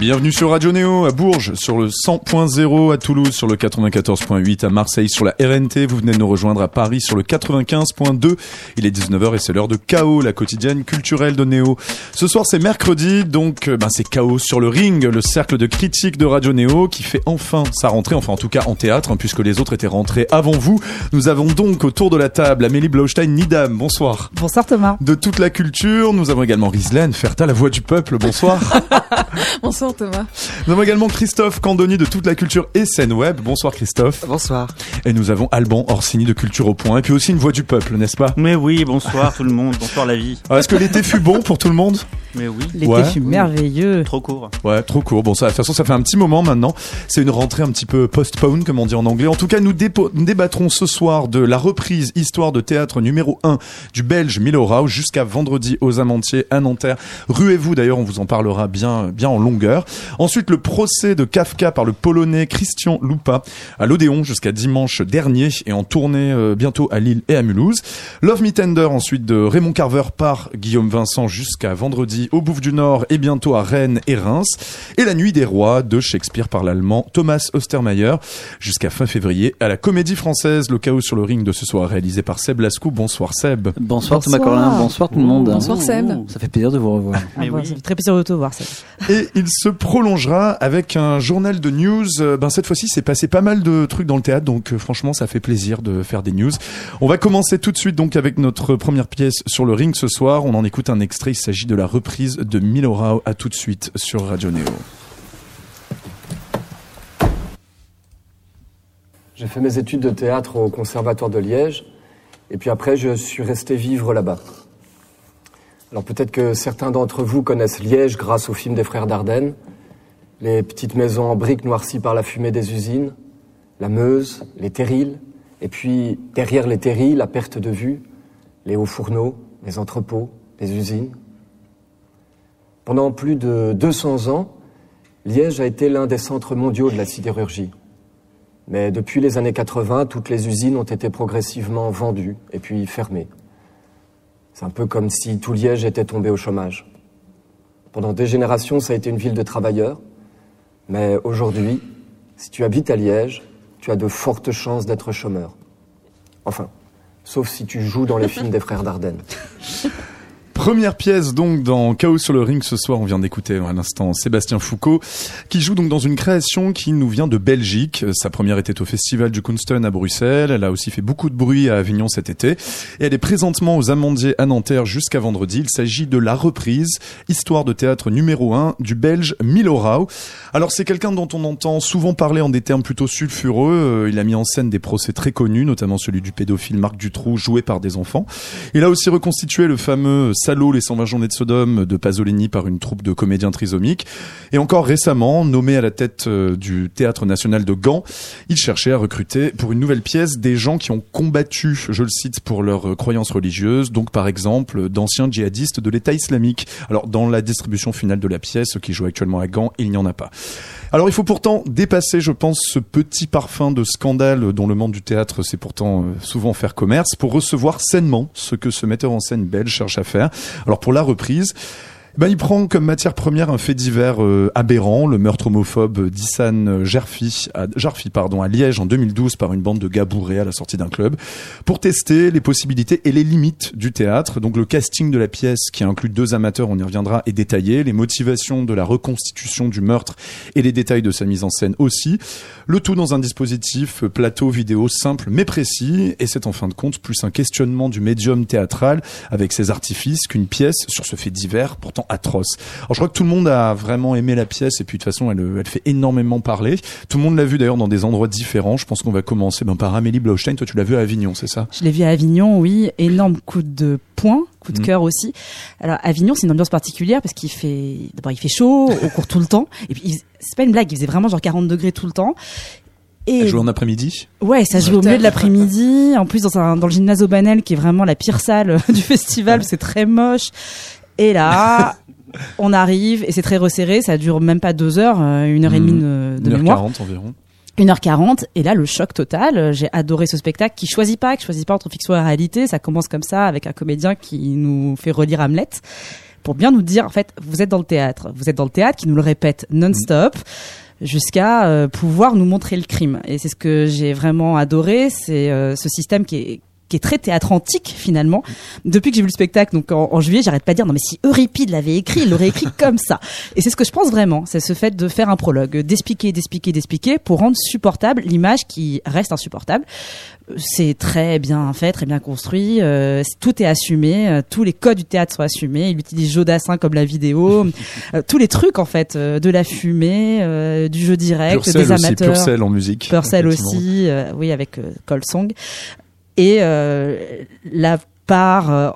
Bienvenue sur Radio Néo à Bourges, sur le 100.0 à Toulouse, sur le 94.8 à Marseille, sur la RNT. Vous venez de nous rejoindre à Paris sur le 95.2. Il est 19h et c'est l'heure de Chaos, la quotidienne culturelle de Néo. Ce soir c'est mercredi, donc euh, ben, c'est Chaos sur le ring, le cercle de critique de Radio Néo qui fait enfin sa rentrée, enfin en tout cas en théâtre, hein, puisque les autres étaient rentrés avant vous. Nous avons donc autour de la table Amélie Blaustein, Nidam, bonsoir. Bonsoir Thomas. De toute la culture, nous avons également Rislaine, Ferta, la voix du peuple, bonsoir. bonsoir Thomas. Nous avons également Christophe Candoni de toute la culture et scène web. Bonsoir Christophe. Bonsoir. Et nous avons Alban Orsini de Culture au Point et puis aussi une voix du peuple, n'est-ce pas? Mais oui, bonsoir tout le monde, bonsoir la vie. Est-ce que l'été fut bon pour tout le monde? Mais oui. L'été ouais. fut merveilleux. Trop court. Ouais, trop court. Bon, ça, de toute façon, ça fait un petit moment maintenant. C'est une rentrée un petit peu postpone, comme on dit en anglais. En tout cas, nous, nous débattrons ce soir de la reprise Histoire de théâtre numéro 1 du Belge Milorau jusqu'à vendredi aux Amantiers à Nanterre. Ruez-vous d'ailleurs, on vous en parlera bien, bien en longueur. Ensuite, le procès de Kafka par le Polonais Christian Lupa à l'Odéon jusqu'à dimanche dernier et en tournée euh, bientôt à Lille et à Mulhouse. Love Me Tender ensuite de Raymond Carver par Guillaume Vincent jusqu'à vendredi au Bouffe du Nord et bientôt à Rennes et Reims. Et La Nuit des Rois de Shakespeare par l'allemand Thomas Ostermeyer jusqu'à fin février à la Comédie Française. Le chaos sur le ring de ce soir réalisé par Seb Lascou. Bonsoir Seb. Bonsoir, Thomas Corlin. Bonsoir tout le monde. Bonsoir Seb. Ça fait plaisir de vous revoir. Ah, oui. Ça fait très plaisir de te voir Seb. Et il se prolongera avec un journal de news. Ben cette fois-ci, c'est passé pas mal de trucs dans le théâtre, donc euh, franchement, ça fait plaisir de faire des news. On va commencer tout de suite donc avec notre première pièce sur le ring ce soir. On en écoute un extrait. Il s'agit de la reprise de Milorao. À tout de suite sur Radio Néo. J'ai fait mes études de théâtre au Conservatoire de Liège, et puis après, je suis resté vivre là-bas. Alors peut-être que certains d'entre vous connaissent Liège grâce au film des frères Dardenne, les petites maisons en briques noircies par la fumée des usines, la Meuse, les terrils, et puis derrière les terrils, la perte de vue, les hauts fourneaux, les entrepôts, les usines. Pendant plus de 200 ans, Liège a été l'un des centres mondiaux de la sidérurgie. Mais depuis les années 80, toutes les usines ont été progressivement vendues et puis fermées. C'est un peu comme si tout Liège était tombé au chômage. Pendant des générations, ça a été une ville de travailleurs, mais aujourd'hui, si tu habites à Liège, tu as de fortes chances d'être chômeur. Enfin, sauf si tu joues dans les films des frères Dardenne. Première pièce donc dans Chaos sur le ring ce soir, on vient d'écouter à l'instant Sébastien Foucault qui joue donc dans une création qui nous vient de Belgique. Sa première était au festival du Kunsten à Bruxelles, elle a aussi fait beaucoup de bruit à Avignon cet été et elle est présentement aux Amandiers à Nanterre jusqu'à vendredi. Il s'agit de la reprise Histoire de théâtre numéro 1 du Belge Milorau. Alors c'est quelqu'un dont on entend souvent parler en des termes plutôt sulfureux, il a mis en scène des procès très connus, notamment celui du pédophile Marc Dutroux joué par des enfants. Il a aussi reconstitué le fameux Les 120 journées de Sodome de Pasolini par une troupe de comédiens trisomiques. Et encore récemment, nommé à la tête du Théâtre National de Gand, il cherchait à recruter pour une nouvelle pièce des gens qui ont combattu, je le cite, pour leurs croyances religieuses, donc par exemple d'anciens djihadistes de l'État islamique. Alors dans la distribution finale de la pièce, qui joue actuellement à Gand, il n'y en a pas. Alors il faut pourtant dépasser, je pense, ce petit parfum de scandale dont le monde du théâtre sait pourtant souvent faire commerce pour recevoir sainement ce que ce metteur en scène belge cherche à faire. Alors pour la reprise, ben, il prend comme matière première un fait divers euh, aberrant, le meurtre homophobe d'Issan Jarfi, à, pardon, à Liège en 2012 par une bande de gars bourrés à la sortie d'un club, pour tester les possibilités et les limites du théâtre. Donc le casting de la pièce, qui inclut deux amateurs, on y reviendra, est détaillé, les motivations de la reconstitution du meurtre et les détails de sa mise en scène aussi. Le tout dans un dispositif plateau vidéo simple mais précis, et c'est en fin de compte plus un questionnement du médium théâtral avec ses artifices qu'une pièce sur ce fait divers pourtant atroce. Alors je crois que tout le monde a vraiment aimé la pièce et puis de toute façon elle, elle fait énormément parler. Tout le monde l'a vu d'ailleurs dans des endroits différents. Je pense qu'on va commencer ben, par Amélie Blaustein. Toi tu l'as vu à Avignon, c'est ça? Je l'ai vu à Avignon, oui. Énorme coup de poing coup de cœur aussi. Alors Avignon, c'est une ambiance particulière parce qu'il fait d'abord il fait chaud, on court tout le temps et puis c'est pas une blague, il faisait vraiment genre 40 degrés tout le temps. Et Elle joue en après-midi? Ouais, ça joue au milieu de l'après-midi, en plus dans, un, dans le gymnase Banel qui est vraiment la pire salle du festival, c'est très moche. Et là, on arrive et c'est très resserré, ça dure même pas deux heures, une heure et demie de, de une mémoire. heure 40 environ. 1h40 et là le choc total j'ai adoré ce spectacle qui choisit pas qui choisit pas entre fiction et réalité ça commence comme ça avec un comédien qui nous fait relire Hamlet pour bien nous dire en fait vous êtes dans le théâtre vous êtes dans le théâtre qui nous le répète non-stop jusqu'à euh, pouvoir nous montrer le crime et c'est ce que j'ai vraiment adoré c'est euh, ce système qui est qui est très théâtre antique finalement. Depuis que j'ai vu le spectacle, donc en, juillet, j'arrête pas de dire non mais si Euripide l'avait écrit, il l'aurait écrit comme ça. Et c'est ce que je pense vraiment, c'est ce fait de faire un prologue, d'expliquer, d'expliquer, d'expliquer pour rendre supportable l'image qui reste insupportable. C'est très bien fait, très bien construit. Euh, tout est assumé, euh, tous les codes du théâtre sont assumés. Il utilise Jodassin comme la vidéo, euh, tous les trucs en fait, de la fumée, du jeu direct, des amateurs. Aussi, Purcell en musique. Purcell aussi, oui avec Colsong et euh, la part euh,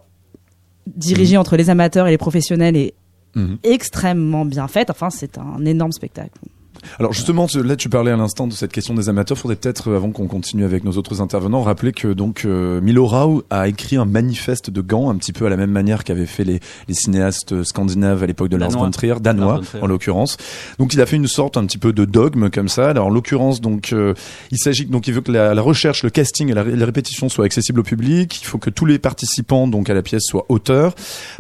dirigée mmh. entre les amateurs et les professionnels est mmh. extrêmement bien faite. Enfin, c'est un énorme spectacle. Alors justement, là tu parlais à l'instant de cette question des amateurs. Faudrait peut-être, euh, avant qu'on continue avec nos autres intervenants, rappeler que donc euh, Milo Rau a écrit un manifeste de Gand, un petit peu à la même manière qu'avaient fait les, les, cinéastes scandinaves à l'époque de Lars von Trier, danois en l'occurrence. Donc il a fait une sorte un petit peu de dogme comme ça. Alors en l'occurrence, donc euh, il s'agit donc il veut que la, la recherche, le casting et la, répétition soient accessibles au public. Il faut que tous les participants donc à la pièce soient auteurs.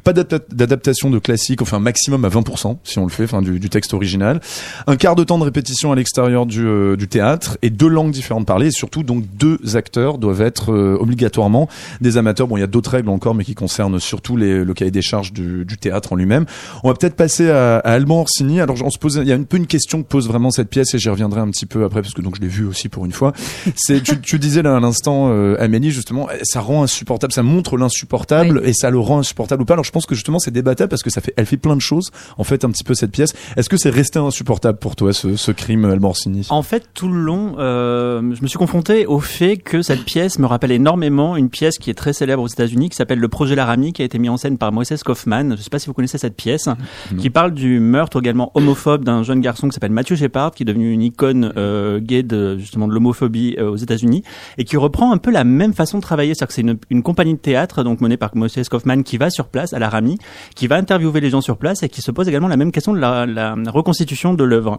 Pas d'adaptation de classique, enfin maximum à 20% si on le fait, enfin du, du texte original. Un quart de temps de répétition à l'extérieur du, euh, du, théâtre et deux langues différentes parlées et surtout donc deux acteurs doivent être euh, obligatoirement des amateurs. Bon, il y a d'autres règles encore, mais qui concernent surtout les, le cahier des charges du, du théâtre en lui-même. On va peut-être passer à, à Alban Orsini. Alors, on se pose, il y a un peu une question que pose vraiment cette pièce et j'y reviendrai un petit peu après parce que donc je l'ai vu aussi pour une fois. C'est, tu, tu, disais là à l'instant, euh, Amélie justement, ça rend insupportable, ça montre l'insupportable et ça le rend insupportable ou pas. Alors, je pense que justement c'est débattable parce que ça fait, elle fait plein de choses en fait un petit peu cette pièce. Est-ce que c'est resté insupportable pour toi ce, ce crime Almorsini En fait, tout le long, euh, je me suis confronté au fait que cette pièce me rappelle énormément une pièce qui est très célèbre aux États-Unis, qui s'appelle Le Projet Laramie, qui a été mis en scène par Moïse Kaufman. Je ne sais pas si vous connaissez cette pièce, qui parle du meurtre également homophobe d'un jeune garçon qui s'appelle Matthew Shepard, qui est devenu une icône euh, gay de justement de l'homophobie euh, aux États-Unis, et qui reprend un peu la même façon de travailler, c'est-à-dire que c'est une, une, compagnie de théâtre donc menée par Moïse Kaufman qui va sur place à Laramie, qui va interviewer les gens sur place et qui se pose également la même question de la, la reconstitution de l'œuvre.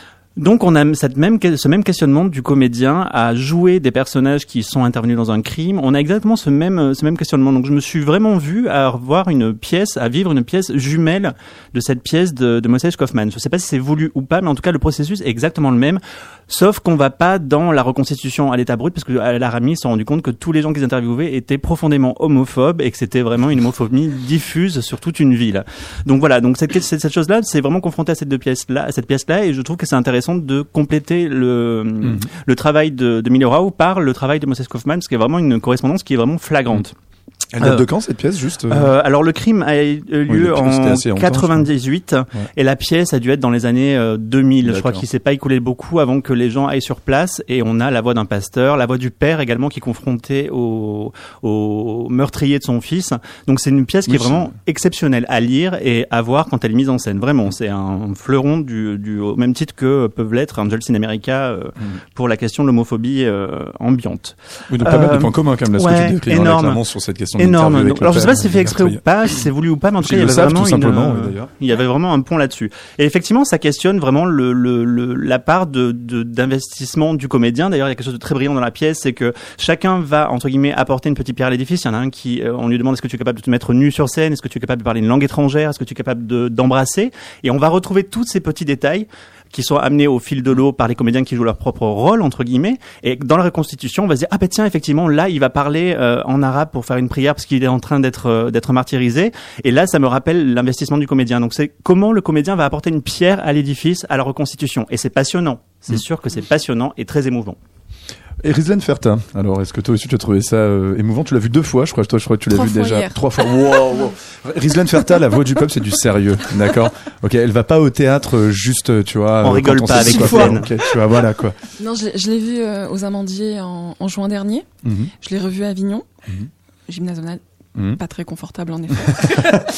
Donc on a ce même questionnement du comédien à jouer des personnages qui sont intervenus dans un crime. On a exactement ce même, ce même questionnement. Donc je me suis vraiment vu à voir une pièce, à vivre une pièce jumelle de cette pièce de, de Moses Kaufman. Je ne sais pas si c'est voulu ou pas, mais en tout cas le processus est exactement le même. Sauf qu'on va pas dans la reconstitution à l'état brut parce que à la Rami s'est rendu compte que tous les gens qu'ils interviewaient étaient profondément homophobes et que c'était vraiment une homophobie diffuse sur toute une ville. Donc voilà, donc cette, cette, chose-là, c'est vraiment confronté à cette deux pièces là, à cette pièce-là, et je trouve que c'est intéressant de compléter le mhm. le travail de, de par le travail de Moses Kaufman, parce qu'il y a vraiment une correspondance qui est vraiment flagrante. Elle date de quand cette pièce juste euh, euh Alors le crime a eu lieu en 98 et la pièce a dû être dans les années 2000. Euh, je crois qu'il s'est pas écoulé beaucoup avant que les gens aillent sur place et on a la voix d'un pasteur, la voix du père également qui est confronté au, au meurtrier de son fils. Donc c'est une pièce qui est vraiment exceptionnelle à lire et à voir quand elle est mise en scène. Vraiment, c'est un fleuron du, du au même titre que peuvent l'être Angels in America euh, mm. pour la question de l'homophobie ambiante. Oui, donc pas mal de points communs quand même là, ce que tu énorme. sur cette question énorme. alors je sais pas si c'est fait exprès ou pas, si c'est voulu ou pas, mais en tout cas il y avait vraiment une, euh, il y avait vraiment un pont là-dessus. Et effectivement, ça questionne vraiment le, le, le la part de d'investissement du comédien. D'ailleurs, il y a quelque chose de très brillant dans la pièce, c'est que chacun va entre guillemets apporter une petite pierre à l'édifice. Il y en a un qui, euh, on lui demande est-ce que tu es capable de te mettre nu sur scène, est-ce que tu es capable de parler une langue étrangère, est-ce que tu es capable d'embrasser, et on va retrouver tous ces petits détails qui sont amenés au fil de l'eau par les comédiens qui jouent leur propre rôle entre guillemets. Et dans la reconstitution on va se dire ah ben tiens effectivement là il va parler euh, en arabe pour faire une prière parce qu'il est en train d'être euh, d'être martyrisé. Et là ça me rappelle l'investissement du comédien. Donc c'est comment le comédien va apporter une pierre à l'édifice à la reconstitution. Et c'est passionnant. C'est mmh. sûr que c'est passionnant et très émouvant et Rizlen Ferta, alors est-ce que toi aussi tu as trouvé ça euh, émouvant? Tu l'as vu deux fois, je crois. Toi, je crois que tu l'as vu déjà trois fois. Wow, wow. Ferta, la voix du peuple, c'est du sérieux, d'accord? Ok, elle va pas au théâtre euh, juste, euh, tu vois. On rigole pas avec fois. Okay, tu vois, voilà quoi. Non, je, l'ai vu aux Amandiers en, en juin dernier. Mhm. Je l'ai revu à Avignon, mm mhm. Pas très confortable en effet.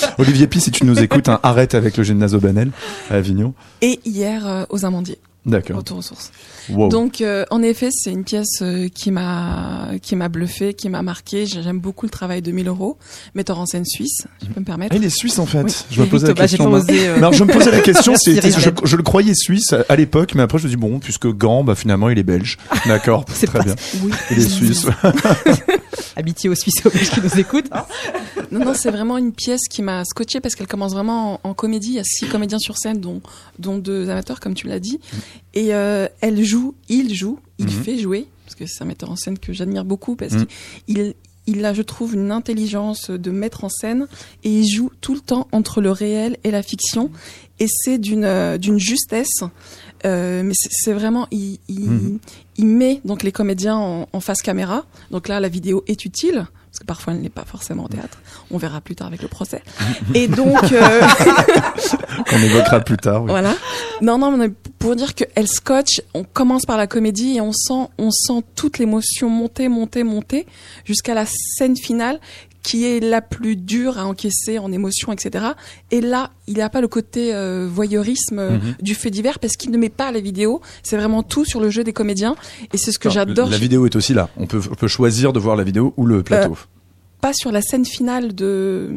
Olivier Pi, si tu nous écoutes, hein, arrête avec le gymnase Banel à Avignon. Et hier aux Amandiers. D'accord. Retour aux sources. Wow. Donc, euh, en effet, c'est une pièce euh, qui m'a qui m'a bluffé, qui m'a marqué. J'aime beaucoup le travail de 1000 euros, metteur en scène suisse, je peux me permettre. Ah, il est suisse en fait. Oui. Je me posais la j'ai question. osé, euh, Non, je me posais la question je, le croyais suisse à l'époque, mais après je me dis bon, puisque Gand, bah finalement il est belge. D'accord, C'est très pas- bien. Oui. Il est suisse. Amitié aux Suisses et aux Belges qui nous écoutent. Non, non, c'est vraiment une pièce qui m'a scotché parce qu'elle commence vraiment en, en comédie. Il y a six comédiens sur scène, dont, dont deux amateurs, comme tu l'as dit. Et euh, elle joue, il joue, il Mhm. fait jouer, parce que c'est un metteur en scène que j'admire beaucoup, parce Mhm. qu'il il a, je trouve, une intelligence de mettre en scène et il joue tout le temps entre le réel et la fiction. Et c'est d'une euh, d'une justesse. Euh, mais c'est vraiment, il, il, Mhm. il met donc les comédiens en, en face caméra. Donc là, la vidéo est utile parce que parfois elle n'est pas forcément au théâtre. On verra plus tard avec le procès. Et donc, euh, Qu'on évoquera plus tard. oui. voilà. Non, non, mais pour dire qu'elle scotch, on commence par la comédie et on sent, on sent toute l'émotion monter, monter, monter jusqu'à la scène finale qui est la plus dure à encaisser en émotion, etc. Et là, il n'y a pas le côté euh, voyeurisme euh, Mhm. du fait divers parce qu'il ne met pas la vidéo. C'est vraiment tout sur le jeu des comédiens. Et c'est ce que j'adore. La vidéo est aussi là. On peut, on peut choisir de voir la vidéo ou le plateau. Pas sur la scène finale de.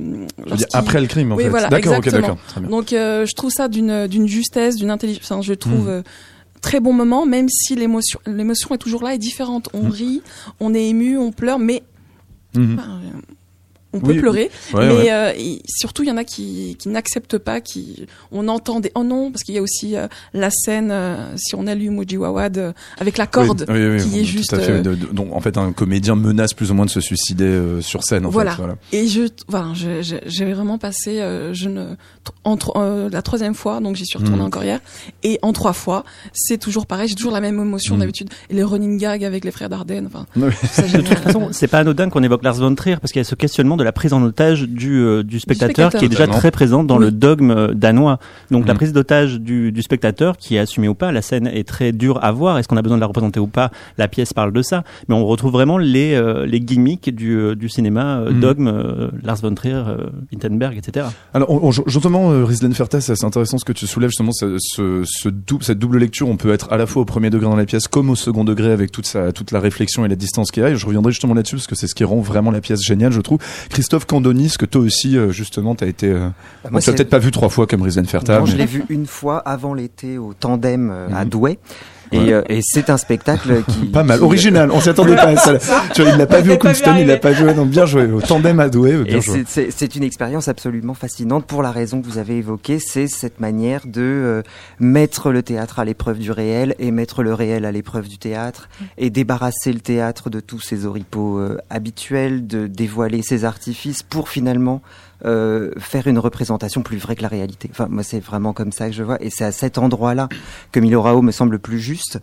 dire, après le crime en Oui, fait. voilà, d'accord, ok, exactement. d'accord. Donc euh, je trouve ça d'une justesse, d'une intelligence. Enfin, je trouve Mm. euh, très bon moment, même si l'émotion l'émotion est toujours là et différente. On Mm. rit, on est ému, on pleure, mais Mhm. euh, on peut Oui, pleurer. Ouais, mais ouais. euh, et surtout, il y en a qui, qui n'acceptent pas, qui on entend des oh non, parce qu'il y a aussi euh, la scène euh, si on allume Oji Wawad euh, avec la corde. Oui, oui, oui, qui oui, est juste, fait. euh, De- de- donc en fait, un comédien menace plus ou moins de se suicider euh, sur scène. En Voilà. Fait, voilà. Et je, voilà, j'ai vraiment passé, euh, je ne, entre euh, la troisième fois, donc j'y suis retournée Mhm. encore hier, et en trois fois, c'est toujours pareil, j'ai toujours la même émotion Mhm. d'habitude. Et les running gags avec les frères Dardenne, enfin, De toute façon, c'est pas anodin qu'on évoque Lars von Trier parce qu'il y a ce questionnement de la prise en otage du, euh, du, spectateur, spectateur. qui est déjà très présente dans Oui. le dogme euh, danois. Donc la Mm. prise d'otage du, du spectateur qui est assumée ou pas, la scène est très dure à voir. Est-ce qu'on a besoin de la représenter ou pas? La pièce parle de ça, mais on retrouve vraiment les euh, les gimmicks du, du cinéma euh, Mm. dogme, euh, Lars von Trier, euh, Wittenberg, etc. Alors, on- on- justement, euh, Rislen Ferta, c'est assez intéressant ce que tu soulèves, justement, ce, ce, ce dou- cette double lecture. On peut être à la fois au premier degré dans la pièce, comme au second degré, avec toute, sa, toute la réflexion et la distance qu'il y a. Et je reviendrai justement là-dessus, parce que c'est ce qui rend vraiment la pièce géniale, je trouve. Christophe Candonis, que toi aussi, euh, justement, t'as été... Euh, Bah, bon, tu l'as peut-être pas vu trois fois comme Rislen Ferta. Non, je l'ai vu une fois avant l'été au tandem euh, à Mhm. Douai. Et, Ouais. euh, et c'est un spectacle qui Pas mal, qui- original. On s'y attendait pas à ça. Tu vois, il l'a pas vu au Kunston, il l'a pas vu. Non, bien joué. Au tandem à Douai, bien Et joué. c'est- c'est c'est une expérience absolument fascinante pour la raison que vous avez évoquée, c'est cette manière de euh, mettre le théâtre à l'épreuve du réel et mettre le réel à l'épreuve du théâtre et débarrasser le théâtre de tous ses oripeaux euh, habituels, de dévoiler ses artifices pour finalement euh, faire une représentation plus vraie que la réalité. Enfin, moi, c'est vraiment comme ça que je vois, et c'est à cet endroit-là que Milorao me semble plus juste.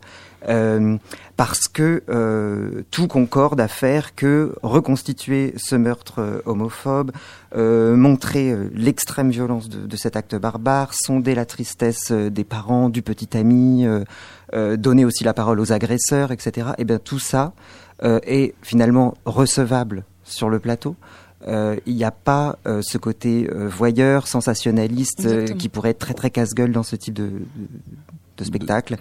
euh, parce que euh, tout concorde à faire que reconstituer ce meurtre homophobe, montrer l'extrême violence de, cet acte barbare, sonder la tristesse des parents, du petit ami, donner aussi la parole aux agresseurs, etc. Et bien tout ça est finalement recevable sur le plateau. Euh, Il n'y a pas euh, ce côté euh, voyeur, sensationnaliste, euh, qui pourrait être très très casse-gueule dans ce type de, de, de spectacle.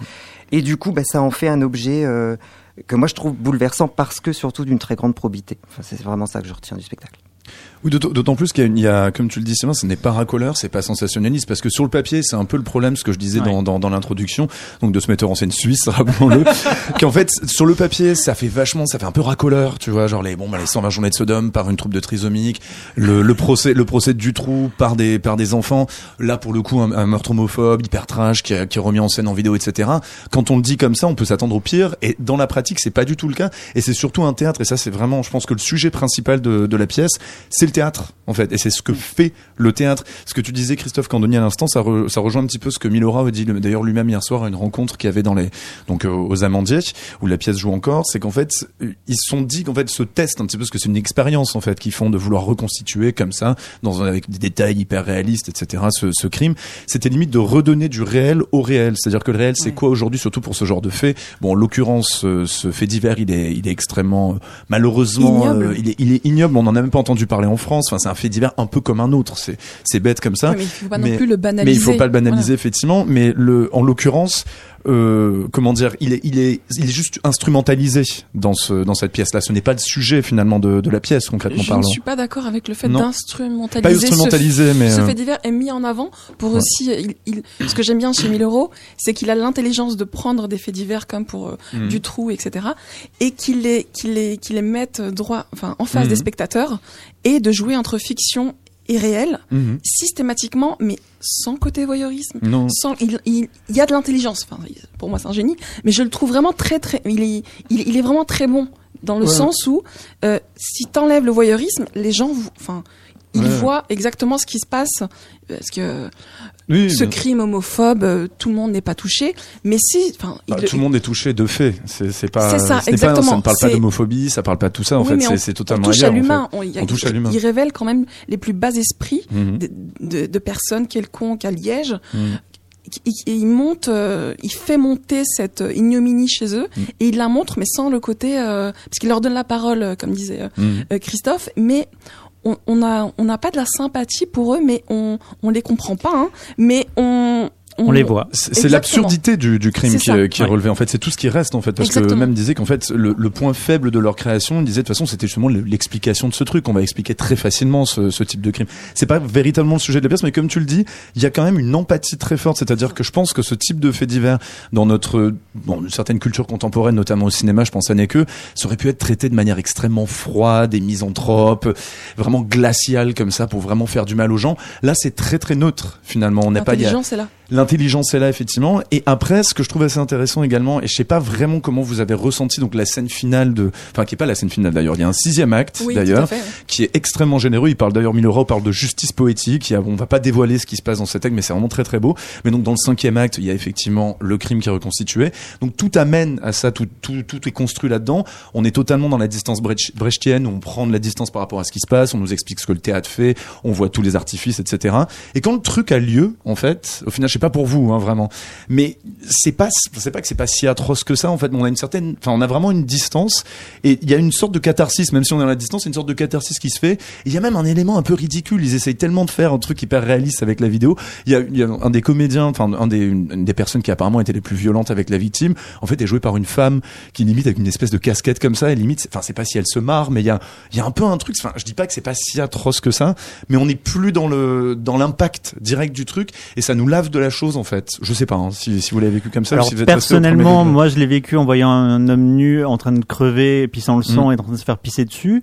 Et du coup, bah, ça en fait un objet euh, que moi je trouve bouleversant parce que surtout d'une très grande probité. Enfin, c'est vraiment ça que je retiens du spectacle. Oui, d'autant plus qu'il y, a y comme tu le dis, Sylvain, ce n'est pas racoleur, c'est pas sensationnaliste, parce que sur le papier, c'est un peu le problème, ce que je disais Ouais. dans, dans, dans l'introduction, donc de ce metteur en scène suisse, rappelons-le, qu'en fait, sur le papier, ça fait vachement, ça fait un peu racoleur, tu vois, genre les, bon, bah, les 120 journées de Sodome par une troupe de trisomiques, le, le procès, le procès de Dutroux par des, par des enfants, là, pour le coup, un, un meurtre homophobe, hyper trash, qui, qui est remis en scène en vidéo, etc. Quand on le dit comme ça, on peut s'attendre au pire, et dans la pratique, c'est pas du tout le cas, et c'est surtout un théâtre, et ça, c'est vraiment, je pense que le sujet principal de, de la pièce, c'est le théâtre, en fait, et c'est ce que fait le théâtre. Ce que tu disais, Christophe Candoni, à l'instant, ça, re- ça rejoint un petit peu ce que Milora a dit, le- d'ailleurs, lui-même hier soir, à une rencontre qu'il y avait dans les, donc, euh, aux Amandiers, où la pièce joue encore, c'est qu'en fait, ils se sont dit qu'en fait, ce test, un petit peu, parce que c'est une expérience, en fait, qu'ils font de vouloir reconstituer comme ça, dans avec des détails hyper réalistes, etc., ce, ce crime, c'était limite de redonner du réel au réel. C'est-à-dire que le réel, c'est Ouais. quoi aujourd'hui, surtout pour ce genre de fait? Bon, en l'occurrence, euh, ce fait divers, il est, il est extrêmement, euh, malheureusement, Ignoble. euh, il est, il est ignoble. On n'en a même pas entendu parler en France. Enfin, c'est un fait divers un peu comme un autre. C'est, c'est bête comme ça. Mais il faut pas mais- non plus le Mais banaliser. il faut pas le banaliser effectivement. Mais le, en l'occurrence, euh, comment dire, il est, il est, il est juste instrumentalisé dans ce, dans cette pièce-là. Ce n'est pas le sujet finalement de, de la pièce concrètement Je parlant. ne suis pas d'accord avec le fait d'instrumentaliser. Pas instrumentalisé, ce, mais ce euh, fait divers est mis en avant pour Ouais. aussi. Il, il- ce que j'aime bien chez 1000 euros, c'est qu'il a l'intelligence de prendre des faits divers comme pour euh, Mhm. du trou, etc., et qu'il les, qu'il les, qu'il les mette droit, enfin, en face des spectateurs, et de jouer entre fiction et réel mhm. systématiquement, mais sans côté voyeurisme. non. Sans, il, il, il y a de l'intelligence. Enfin, pour moi, c'est un génie, mais je le trouve vraiment très, très. Il est, il, il est vraiment très bon dans le Ouais. sens où, euh, si t'enlèves le voyeurisme, les gens, enfin, ils Ouais. voient exactement ce qui se passe. Parce que Oui, ce crime homophobe, euh, tout le monde n'est pas touché, mais si, enfin, Bah, il- tout le monde est touché de fait. C'est pas. C'est ça, n'est pas- exactement. ça ne parle pas d'homophobie, ça parle pas de tout ça. En Oui, fait, c'est c'est on totalement touche à ailleurs, en l'humain. fait. On, On touche à l'humain. Il révèle quand même les plus bas esprits Mhm. de, de, de personnes quelconques à Liège. Mhm. Il, il monte, euh, il fait monter cette ignominie chez eux Mhm. et il la montre, mais sans le côté, euh, parce qu'il leur donne la parole, comme disait euh, Christophe, mais on on a on n'a pas de la sympathie pour eux, mais on on les comprend pas, hein, mais on On les voit. C'est c'est l'absurdité du, du crime C'est qui, est- qui est relevé. En fait, c'est tout ce qui reste en fait, parce que Exactement. même disait qu'en fait le, le point faible de leur création, il disait de toute façon, c'était justement le- l'explication de ce truc. On va expliquer très facilement ce, ce type de crime. C'est pas véritablement le sujet de la pièce, mais comme tu le dis, il y a quand même une empathie très forte. C'est-à-dire que je pense que ce type de fait divers dans notre, bon, une certaine culture contemporaine, notamment au cinéma, je pense à que, ça aurait pu être traité de manière extrêmement froide et misanthrope, vraiment glaciale comme ça, pour vraiment faire du mal aux gens. Là, c'est très très neutre finalement. On n'a pas, il y a- L'intelligence est là. L'intelligence est là effectivement. Et après, ce que je trouve assez intéressant également, et je sais pas vraiment comment vous avez ressenti donc la scène finale de, enfin qui est pas la scène finale d'ailleurs, il y a un sixième acte Oui, d'ailleurs qui est extrêmement généreux. Il parle d'ailleurs Milora, parle de justice poétique. Il y a, on va pas dévoiler ce qui se passe dans cet acte, mais c'est vraiment très très beau. Mais donc dans le cinquième acte, il y a effectivement le crime qui est reconstitué. Donc tout amène à ça, tout tout, tout est construit là-dedans. On est totalement dans la distance brech- brechtienne, où on prend de la distance par rapport à ce qui se passe, on nous explique ce que le théâtre fait, on voit tous les artifices, etc. Et quand le truc a lieu, en fait, au final, je sais pas pour vous, hein, vraiment, mais c'est pas, c'est pas que c'est pas si atroce que ça, en fait. On a une certaine, enfin, on a vraiment une distance, et il y a une sorte de catharsis, même si on est à la distance, une sorte de catharsis qui se fait. Il y a même un élément un peu ridicule. Ils essayent tellement de faire un truc hyper réaliste avec la vidéo. Il y a, un des comédiens, enfin, un des, une, des personnes qui apparemment étaient les plus violentes avec la victime, en fait, est joué par une femme qui limite avec une espèce de casquette comme ça, et limite, enfin, c'est pas si elle se marre, mais il y a, il y a un peu un truc, enfin, je dis pas que c'est pas si atroce que ça, mais on n'est plus dans le, dans l'impact direct du truc, et ça nous lave de la chose, en fait. Je sais pas, hein, si, si vous l'avez vécu comme ça, ou Alors si vous êtes personnellement, moi je l'ai vécu en voyant un homme nu en train de crever, pissant le sang Mm. et en train de se faire pisser dessus.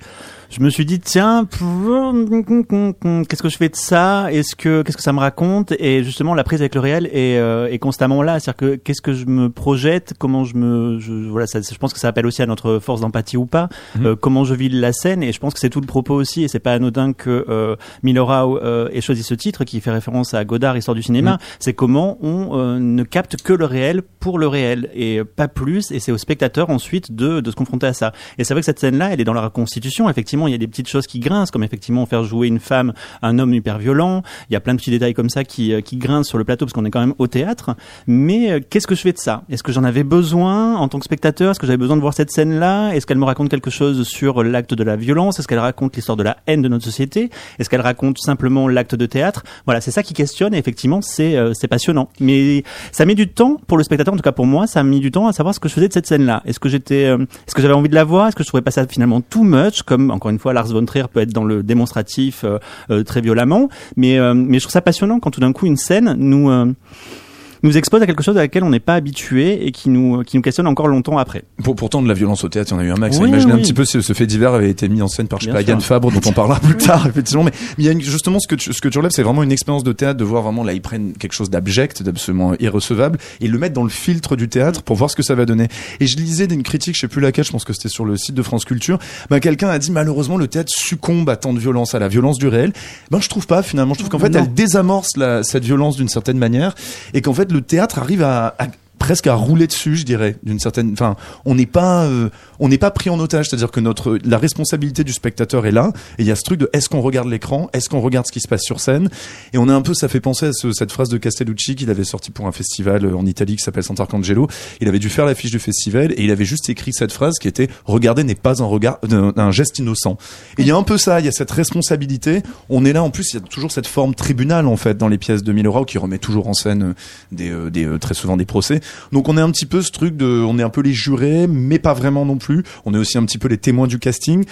Je me suis dit tiens, qu'est-ce que je fais de ça? Est-ce que qu'est-ce que ça me raconte? Et justement la prise avec le réel est, euh, est constamment là. C'est-à-dire que qu'est-ce que je me projette? Comment je me je, voilà ça, je pense que ça appelle aussi à notre force d'empathie ou pas. Mhm. Euh, comment je vis la scène? Et je pense que c'est tout le propos aussi et c'est pas anodin que euh, Milora euh, ait choisi ce titre qui fait référence à Godard histoire du cinéma. Mhm. C'est comment on euh, ne capte que le réel pour le réel et pas plus et c'est au spectateur ensuite de de se confronter à ça. Et c'est vrai que cette scène là elle est dans la reconstitution. Effectivement il y a des petites choses qui grincent comme effectivement faire jouer une femme un homme hyper violent. Il y a plein de petits détails comme ça qui euh, qui grincent sur le plateau parce qu'on est quand même au théâtre. Mais euh, qu'est-ce que je fais de ça? Est-ce que j'en avais besoin en tant que spectateur? Est-ce que j'avais besoin de voir cette scène-là? Est-ce qu'elle me raconte quelque chose sur l'acte de la violence? Est-ce qu'elle raconte l'histoire de la haine de notre société? Est-ce qu'elle raconte simplement l'acte de théâtre? Voilà, c'est ça qui questionne et effectivement c'est euh, passionnant. Mais ça met du temps pour le spectateur, en tout cas pour moi, ça a mis du temps à savoir ce que je faisais de cette scène-là. Est-ce que j'étais, euh, est-ce que j'avais envie de la voir? Est-ce que je trouvais pas ça finalement too much Comme une fois, Lars von Trier peut être dans le démonstratif euh, euh, très violemment, mais euh, mais je trouve ça passionnant quand tout d'un coup une scène nous nous expose à quelque chose à laquelle on n'est pas habitué et qui nous qui nous questionne encore longtemps après. Pour, pourtant, de la violence au théâtre, il y en a eu un max. Oui, Imaginez un petit peu si ce fait divers avait été mis en scène par, je sais Bien pas, Yann. Fabre, dont on parlera plus tard, effectivement. Mais il y a une- justement ce que tu, ce que tu relèves, c'est vraiment une expérience de théâtre de voir vraiment là, ils prennent quelque chose d'abject, d'absolument irrecevable, et le mettre dans le filtre du théâtre pour voir ce que ça va donner. Et je lisais d'une critique, je sais plus laquelle, je pense que c'était sur le site de France Culture, ben, quelqu'un a dit malheureusement le théâtre succombe à tant de violence, à la violence du réel. Ben, je trouve pas, finalement. Je trouve qu'en fait, Non. elle désamorce la, cette violence d'une certaine manière, et qu'en fait, le théâtre arrive à, presque à rouler dessus, je dirais, d'une certaine. Enfin, on n'est pas, euh, on n'est pas pris en otage, c'est-à-dire que notre la responsabilité du spectateur est là, et il y a ce truc de est-ce qu'on regarde l'écran, est-ce qu'on regarde ce qui se passe sur scène, et on a un peu, ça fait penser à ce- cette phrase de Castellucci qu'il avait sorti pour un festival euh, en Italie qui s'appelle Sant'Arcangelo. Il avait dû faire l'affiche du festival et il avait juste écrit cette phrase qui était regarder n'est pas un regard, un, un geste innocent. Et il y a un peu ça, il y a cette responsabilité. On est là en plus, il y a toujours cette forme tribunal en fait dans les pièces de Milorao qui remet toujours en scène euh, des, euh, des euh, très souvent des procès. Donc on est un petit peu ce truc de, on est un peu les jurés, mais pas vraiment non plus. On est aussi un petit peu les témoins du casting.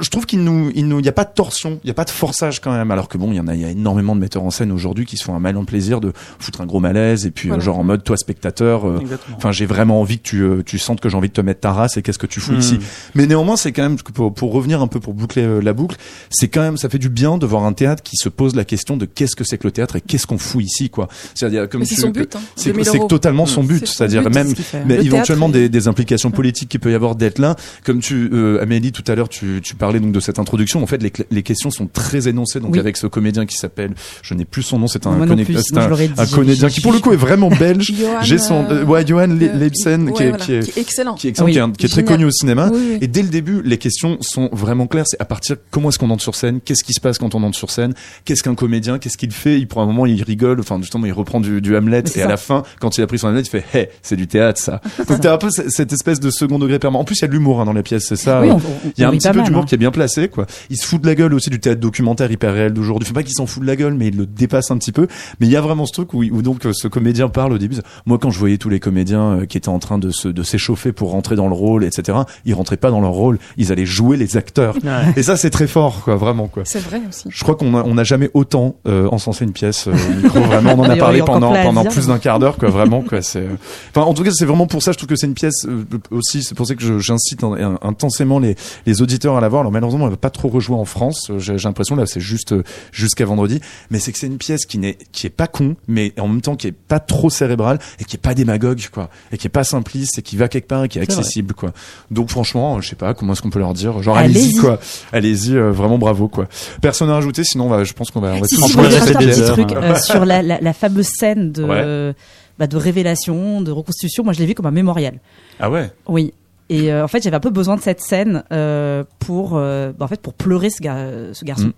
Je trouve qu'il nous, il nous, il y a pas de torsion, il y a pas de forçage quand même. Alors que bon, il y en a, il y a énormément de metteurs en scène aujourd'hui qui se font un malin plaisir de foutre un gros malaise et puis euh, Voilà. genre en mode toi spectateur, euh, enfin j'ai vraiment envie que tu, euh, tu sentes que j'ai envie de te mettre ta race et qu'est-ce que tu fous ici. Mais néanmoins, c'est quand même pour, pour revenir un peu pour boucler euh, la boucle, c'est quand même ça fait du bien de voir un théâtre qui se pose la question de qu'est-ce que c'est que le théâtre et qu'est-ce qu'on fout ici quoi. C'est-à-dire comme c'est son que- but. Hein, c'est 2000 c'est euros. totalement son but, c'est-à-dire même mais Le éventuellement théâtre, des, des implications politiques qui peut y avoir d'être là. Comme tu, euh, Amélie, tout à l'heure, tu, tu parlais donc de cette introduction. En fait, les, questions sont très énoncées. Donc Oui. avec ce comédien qui s'appelle, je n'ai plus son nom, c'est un, Moi non conne- plus, un, l'aurais dit. un comédien qui pour le coup est vraiment belge. J'ai son, euh, ouais, Johan euh, Leibsen, ouais, qui, est, voilà, qui, est, excellent. qui est excellent, Oui. qui est, un- qui est très connu au cinéma. Oui. Et dès le début, les questions sont vraiment claires. C'est à partir comment est-ce qu'on entre sur scène, qu'est-ce qui se passe quand on entre sur scène, qu'est-ce qu'un comédien, qu'est-ce qu'il fait? Il prend un moment, il rigole. Enfin, justement, il reprend du, du Hamlet et à la fin, quand il a pris son Hamlet, il fait, hey, c'est du théâtre ça. Donc t'as un peu ce- cette espèce de second degré permanent. En plus, il y a de l'humour hein, dans la pièce, c'est ça. Il y a un petit peu d'humour hein. Qui est bien placé, quoi. Il se fout de la gueule aussi du théâtre documentaire hyper réel d'aujourd'hui. Enfin, pas qu'il s'en fout de la gueule, mais il le dépasse un petit peu. Mais il y a vraiment ce truc où, où donc euh, ce comédien parle au début. Moi, quand je voyais tous les comédiens euh, qui étaient en train de se, de s'échauffer pour rentrer dans le rôle, etc., ils rentraient pas dans leur rôle. Ils allaient jouer les acteurs. Ouais. Et ça, c'est très fort, quoi, vraiment, quoi. C'est vrai aussi. Je crois qu'on a, on n'a jamais autant euh, encensé une pièce euh, au micro. Vraiment, on en a parlé pendant pendant plus d'un quart d'heure, quoi. Vraiment, quoi. C'est. Enfin, en tout cas, c'est vraiment pour ça. Je trouve que c'est une pièce euh, aussi. C'est pour ça que j'incite in- in- intensément les les auditeurs à la voir. Alors malheureusement, elle va pas trop rejouer en France. Euh, J'ai l'impression là, c'est juste euh, jusqu'à vendredi. Mais c'est que c'est une pièce qui n'est qui est pas con, mais en même temps qui est pas trop cérébrale et qui est pas démagogue, quoi. Et qui est pas simpliste et qui va quelque part et qui est vrai. accessible, quoi. Donc franchement, euh, je sais pas comment est-ce qu'on peut leur dire. Genre Allez-y. quoi. Allez-y, euh, vraiment bravo, quoi. Personne à rajouter, sinon on va, je pense qu'on va, on va Si, si, des petit heures, truc euh, sur la, la, la fameuse scène de, Ouais. bah, de révélation, de reconstitution. Moi, je l'ai vu comme un mémorial. Ah ouais? Oui. Et euh, en fait, j'avais un peu besoin de cette scène euh, pour, euh, bah, en fait, pour pleurer ce, gar- ce garçon. Mm.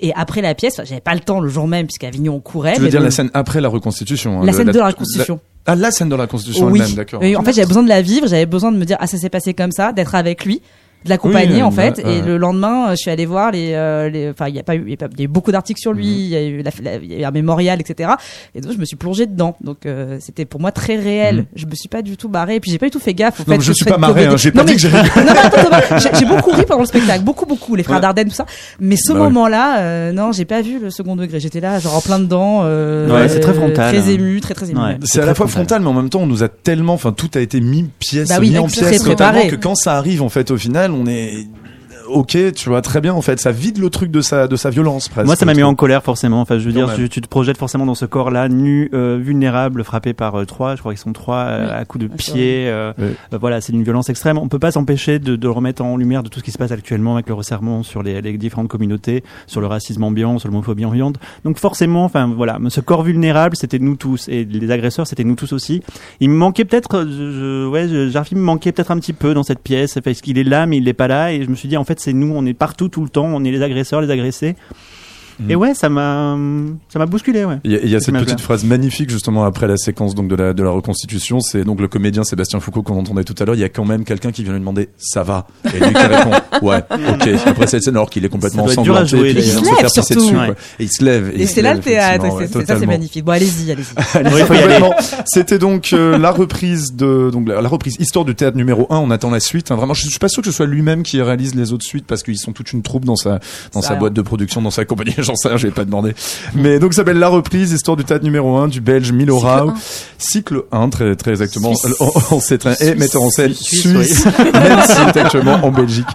Et après la pièce, j'avais pas le temps le jour même puisqu'à Avignon on courait. Tu veux mais dire la scène après la reconstitution hein, la scène de la reconstitution. Ah, la scène de la reconstitution oui. elle-même, d'accord. En fait, j'avais besoin de la vivre. J'avais besoin de me dire ah ça s'est passé comme ça, d'être avec lui, de l'accompagner Oui, en bah, fait. ouais. Et le lendemain, euh, je suis allée voir les, euh, les, enfin il y a pas eu, il y a pas- il y a eu beaucoup d'articles sur lui, Mhm. il y a eu, la- la- il y a eu un mémorial, etc. Et donc je me suis plongée dedans. Donc euh, c'était pour moi très réel. Mhm. Je me suis pas du tout barrée. Et puis j'ai pas du tout fait gaffe. En Non, fait, mais je suis pas marré, hein, j'ai pas Non, dit mais- que j'ai non, non, attends, attends, j'ai- j'ai beaucoup ri pendant le spectacle, beaucoup, beaucoup, les frères Ouais. Dardenne, tout ça. Mais ce Bah moment-là, euh, non, j'ai pas vu le second degré. J'étais là, genre en plein dedans. Euh, Ouais, c'est très frontal. Très ému, très très ému. Ouais. C'est à la fois frontal, mais en même temps, on nous a tellement, enfin, tout a été mis pièce, Bah mis en pièce, notamment que quand ça arrive, en fait, au final, on est ok, tu vois très bien, en fait, ça vide le truc de sa de sa violence presque. Moi, ça m'a mis en colère forcément. Enfin, je veux dire, tu, tu te projettes forcément dans ce corps-là, nu, euh, vulnérable, frappé par euh, trois. Je crois qu'ils sont trois euh, à coups de Ah, pied. euh, euh, voilà, c'est d'une violence extrême. On peut pas s'empêcher de, de le remettre en lumière de tout ce qui se passe actuellement avec le resserrement sur les, les différentes communautés, sur le racisme ambiant, sur l'homophobie ambiante. Donc forcément, enfin voilà, ce corps vulnérable, c'était nous tous et les agresseurs, c'était nous tous aussi. Il me manquait peut-être, je, je- ouais, je- Jarfi me manquait peut-être un petit peu dans cette pièce parce qu'il est là, mais il est pas là? Et je me suis dit, en fait, c'est nous, on est partout tout le temps, on est les agresseurs, les agressés. Et ouais, ça m'a, ça m'a bousculé, ouais. Il y a, il y a cette petite phrase magnifique justement après la séquence donc de la de la reconstitution, c'est donc le comédien Sébastien Foucault qu'on entendait tout à l'heure. Il y a quand même quelqu'un qui vient lui demander ça va? Et lui qui répond ouais ok après cette scène alors qu'il est complètement ensanglanté jouer, et puis il Il se faire pisser surtout. dessus Ouais. et il se lève Et c'est là le théâtre, ça c'est magnifique. Bon, allez-y, allez-y. C'était donc euh, la reprise de donc la, la reprise Histoire du théâtre numéro 1 On attend la suite. hein. Vraiment, je suis pas sûr que ce soit lui-même qui réalise les autres suites parce qu'ils sont toute une troupe dans sa dans Ça sa boîte de production, dans sa compagnie. J'en sais rien, je vais pas demander. Mais donc ça s'appelle la reprise Histoire du théâtre numéro 1 du Belge Milo Rau. Cycle 1, très très exactement. Suisse. On, on sait très et metteur en scène Suisse, même est actuellement en Belgique.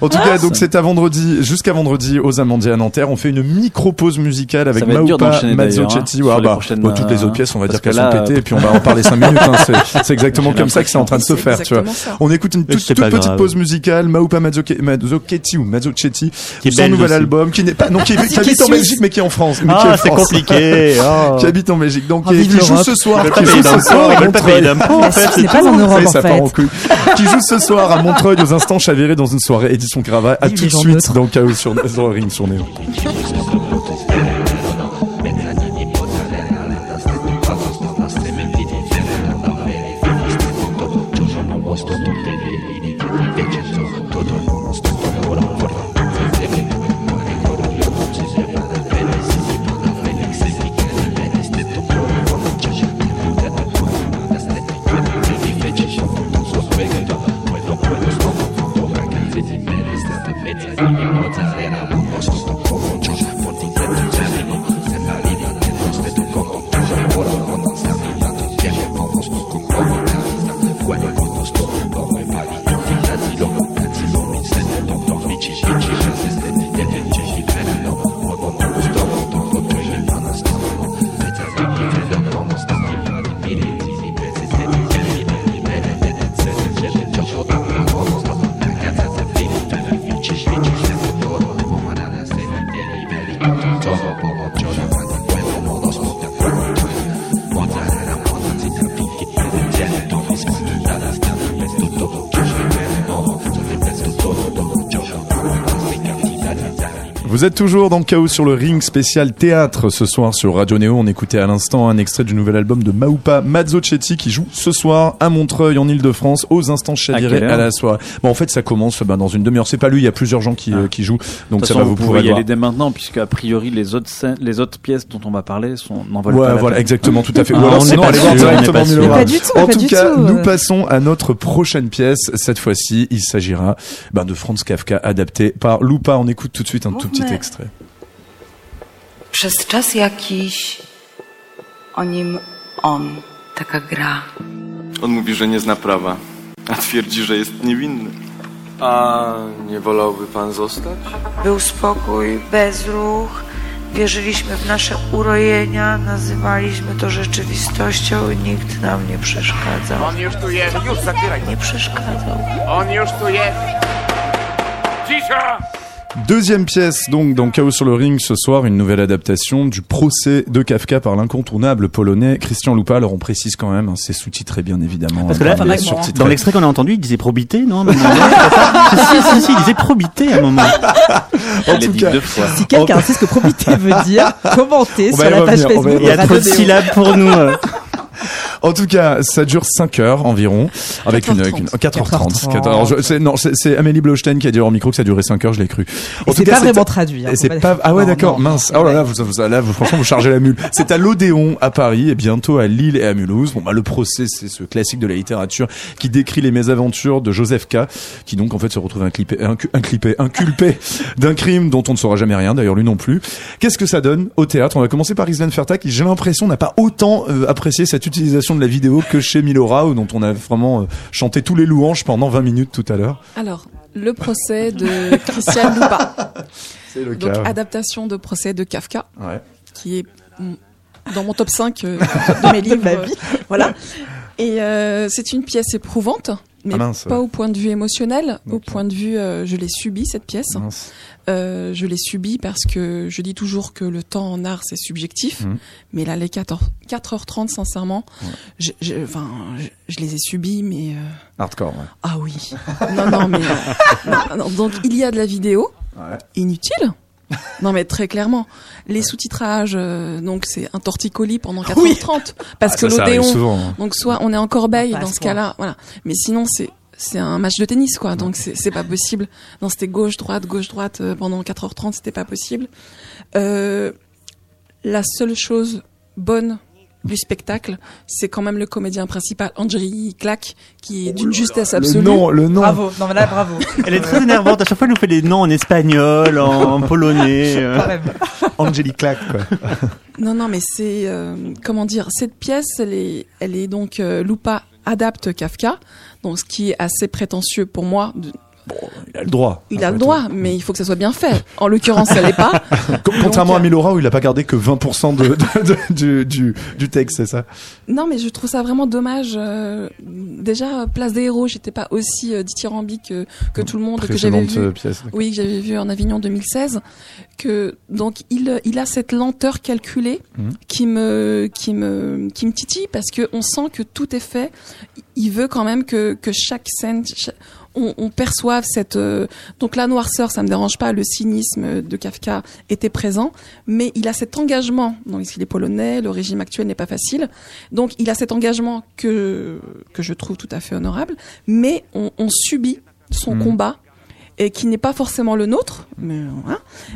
En tout cas, donc c'est à vendredi, jusqu'à vendredi aux Amandiers à Nanterre. On fait une micro pause musicale avec Maupa d'ailleurs, hein, Ouais, bah, bah, toutes les euh, autres pièces, on va dire qu'elles que sont pétées et puis on va en parler 5 minutes. hein. C'est- exactement comme ça que c'est en train de se faire, tu vois. ça. On écoute une toute, petite grave. pause musicale, Maupa Mazzochetti ou est son nouvel aussi. album, qui n'est pas, non, qui, qui qui habite en. Belgique mais qui est en France. mais qui est Ah, c'est compliqué. Oh. Qui habite en Belgique, donc qui, joue ce soir, qui joue ce à Montreuil. en c'est pas Europe en fait. qui joue ce soir à Montreuil aux instants chavirés dans une soirée son Cravate. À tout de suite dans Chaos sur, Ring sur Néon. Vous êtes toujours dans le chaos sur le ring spécial théâtre ce soir sur Radio Néo. On écoutait à l'instant un extrait du nouvel album de Maupa Mazzocetti qui joue ce soir à Montreuil en Ile-de-France aux instants chavirés à, la soirée. Bon, en fait, ça commence bah, dans une demi-heure. C'est pas lui, il y a plusieurs gens qui, euh, qui jouent. Donc ça va, vous, vous pourrez y voir. aller dès maintenant, puisque a priori les autres scènes- les autres pièces dont on va parler sont n'en valent Ouais, pas voilà, exactement, tout à fait. Ah, Ou alors on n'est sinon, pas allez voir directement tout, En tout cas, tout. nous passons à notre prochaine pièce. Cette fois-ci, il s'agira ben, de Franz Kafka adapté par Lupa. On écoute tout de suite un tout petit Przez czas jakiś o nim on, taka gra. On mówi, że nie zna prawa, a twierdzi, że jest niewinny. A nie wolałby pan zostać? Był spokój, bezruch, wierzyliśmy w nasze urojenia, nazywaliśmy to rzeczywistością i nikt nam nie przeszkadzał. On już tu jest. Już zabieraj. Nie przeszkadzał. On już tu jest. Cisza! Deuxième pièce donc dans Chaos sur le ring ce soir, une nouvelle adaptation du procès de Kafka par l'incontournable polonais Christian Lupa. Alors on précise quand même, hein, c'est sous-titré bien évidemment. Parce que là, dans l'extrait qu'on a entendu, il disait probité, non si, si, si, il disait probité à un moment. En tout cas, Si quelqu'un sait ce que probité veut dire, commentez sur la page Facebook. Il y a trop de syllabes pour nous. En tout cas, ça dure 5 heures environ, avec une, avec une 4h30. 4h30. Alors, je- c'est, non, c'est, c'est Amélie Blostein qui a dit hors micro que ça durait 5 heures, je l'ai cru. Et c'est pas vraiment traduit. hein, c'est pas- ah ouais, d'accord, non, mince. Oh là là, vous, vous- là, vous, franchement, vous chargez la mule. C'est à l'Odéon à Paris et bientôt à Lille et à Mulhouse. Bon, bah, le procès, c'est ce classique de la littérature qui décrit les mésaventures de Joseph K, qui donc, en fait, se retrouve inclipé, incu- inclipé, inculpé d'un crime dont on ne saura jamais rien, d'ailleurs, lui non plus. Qu'est-ce que ça donne au théâtre? On va commencer par Island Ferta, qui, j'ai l'impression, n'a pas autant euh, apprécié cette utilisation de la vidéo que chez Milora, où- dont on a vraiment euh, chanté tous les louanges pendant 20 minutes tout à l'heure. Alors, le procès de Christian Lupa. C'est le Donc, cas. adaptation de procès de Kafka, Ouais. qui est dans mon top 5 euh, de mes livres. ma euh, Voilà. Et euh, c'est une pièce éprouvante, mais Ah mince, pas ouais. au point de vue émotionnel, au point de vue, euh, je l'ai subi cette pièce. Mince. Euh, je l'ai subi parce que je dis toujours que le temps en art c'est subjectif, Mhm. mais là les 4h, 4h30 sincèrement, je, je, enfin, je, je les ai subis, mais euh, Hardcore, ouais. ah oui, non non mais euh, non, non, donc il y a de la vidéo Ouais. inutile. Non mais très clairement, les sous-titrages, euh, donc c'est un torticolis pendant 4h30 parce Ah, que l'Odéon, hein. donc soit on est en corbeille dans ce ce cas-là, voilà. Mais sinon c'est c'est un match de tennis quoi, donc c'est c'est pas possible. Non, c'était gauche droite gauche droite euh, pendant 4h30, c'était pas possible. Euh, la seule chose bonne du spectacle, c'est quand même le comédien principal, Andrei Clack, qui est d'une justesse Le absolue. nom, le nom. Bravo. Non, mais là, bravo. Elle est très énervante. À chaque fois, elle nous fait des noms en espagnol, en, en polonais. euh. Quand même. Angélique Clack, quoi. Non, non, mais c'est euh, comment dire cette pièce, elle est, elle est donc euh, Lupa adapte Kafka, donc ce qui est assez prétentieux pour moi. Il a le droit. il a le droit, mais il faut que ça soit bien fait. En l'occurrence, ça l'est pas. Contrairement Donc, à Milora, où il a pas gardé que 20% de, de- de- du, du, du texte, c'est ça? Non, mais je trouve ça vraiment dommage. euh, déjà, Place des Héros, j'étais pas aussi euh, dithyrambique que, que tout le monde que j'avais vu. euh, pièce. Oui, que j'avais vu en Avignon 2016. Que donc il il a cette lenteur calculée Mhm. qui me qui me qui me titille parce que on sent que tout est fait. Il veut quand même que que chaque scène on, on perçoive cette euh, donc la noirceur ça me dérange pas le cynisme de Kafka était présent mais il a cet engagement donc il est polonais le régime actuel n'est pas facile donc il a cet engagement que que je trouve tout à fait honorable mais on, on subit son Mhm. combat et qui n'est pas forcément le nôtre, mais.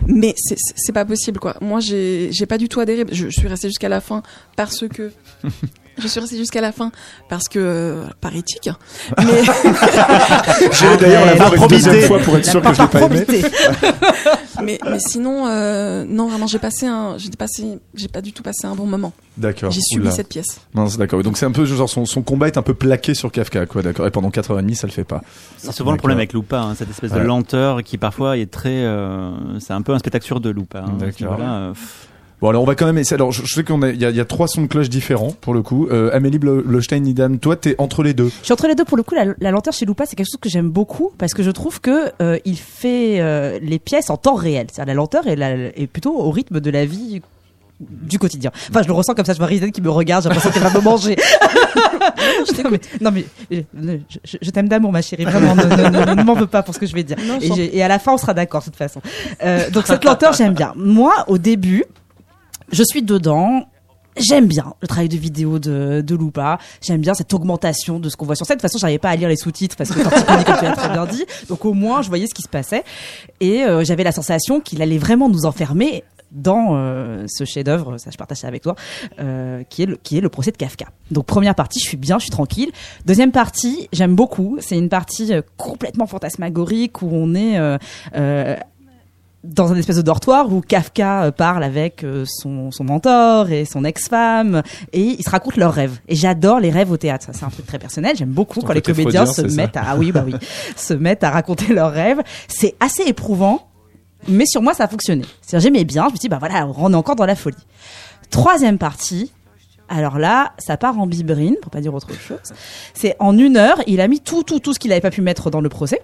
Mais c'est- pas possible quoi. Moi j'ai j'ai pas du tout adhéré. Je, je suis restée jusqu'à la fin parce que Je suis restée jusqu'à la fin parce que euh, par éthique. Mais Je vais d'ailleurs la voir une deuxième fois pour être sûr que je l'ai pas aimé. mais, mais sinon euh, non vraiment j'ai passé un j'ai passé j'ai pas du tout passé un bon moment. D'accord. J'ai subi cette pièce. C'est d'accord. Donc c'est un peu genre son, son combat est un peu plaqué sur Kafka, quoi. D'accord. Et pendant 4h30, ça le fait pas. C'est souvent le problème avec Lupa, hein, cette espèce de lenteur qui parfois est très. euh, c'est un peu un spectacle sur deux Lupa. Hein, D'accord. Bon alors on va quand même essayer. Alors je, je sais qu'on a, il y a, il y a trois sons de cloche différents pour le coup. Euh, Amélie Blostein Nidam, toi t'es entre les deux. Je suis entre les deux pour le coup. La, la lenteur chez Lupa, c'est quelque chose que j'aime beaucoup parce que je trouve que euh, il fait euh, les pièces en temps réel. C'est-à-dire la lenteur est, la- est plutôt au rythme de la vie du quotidien. Enfin, je le ressens comme ça. Je vois Rizan qui me regarde. J'ai l'impression qu'elle va me manger. non mais, non, mais euh, je, je- je t'aime d'amour, ma chérie. Vraiment, ne, ne- ne- ne m'en veux pas pour ce que je vais dire. Non, je et, à la fin, on sera d'accord de toute façon. Euh, donc cette lenteur, j'aime bien. Moi, au début, je suis dedans. J'aime bien le travail de vidéo de, de Lupa. J'aime bien cette augmentation de ce qu'on voit sur scène. De toute façon, j'arrivais pas à lire les sous-titres parce que Torticoni, comme tu très bien dit. Donc au moins, je voyais ce qui se passait. Et euh, j'avais la sensation qu'il allait vraiment nous enfermer dans euh, ce chef-d'œuvre, ça je partage ça avec toi, euh, qui est le qui est le procès de Kafka. Donc première partie, je suis bien, je suis tranquille. Deuxième partie, j'aime beaucoup. C'est une partie euh, complètement fantasmagorique où on est euh, euh, dans un espèce de dortoir où Kafka euh, parle avec euh, son, son mentor et son ex-femme et ils se racontent leurs rêves. Et j'adore les rêves au théâtre. C'est un truc très personnel. J'aime beaucoup quand les comédiens se ça mettent à, ah oui, bah oui, se mettent à raconter leurs rêves. C'est assez éprouvant, mais sur moi, ça a fonctionné. C'est-à-dire, j'aimais bien. Je me dis, bah voilà, on est encore dans la folie. Troisième partie. Alors là, ça part en biberine, pour pas dire autre chose. C'est en une heure, il a mis tout, tout, tout ce qu'il avait pas pu mettre dans le procès.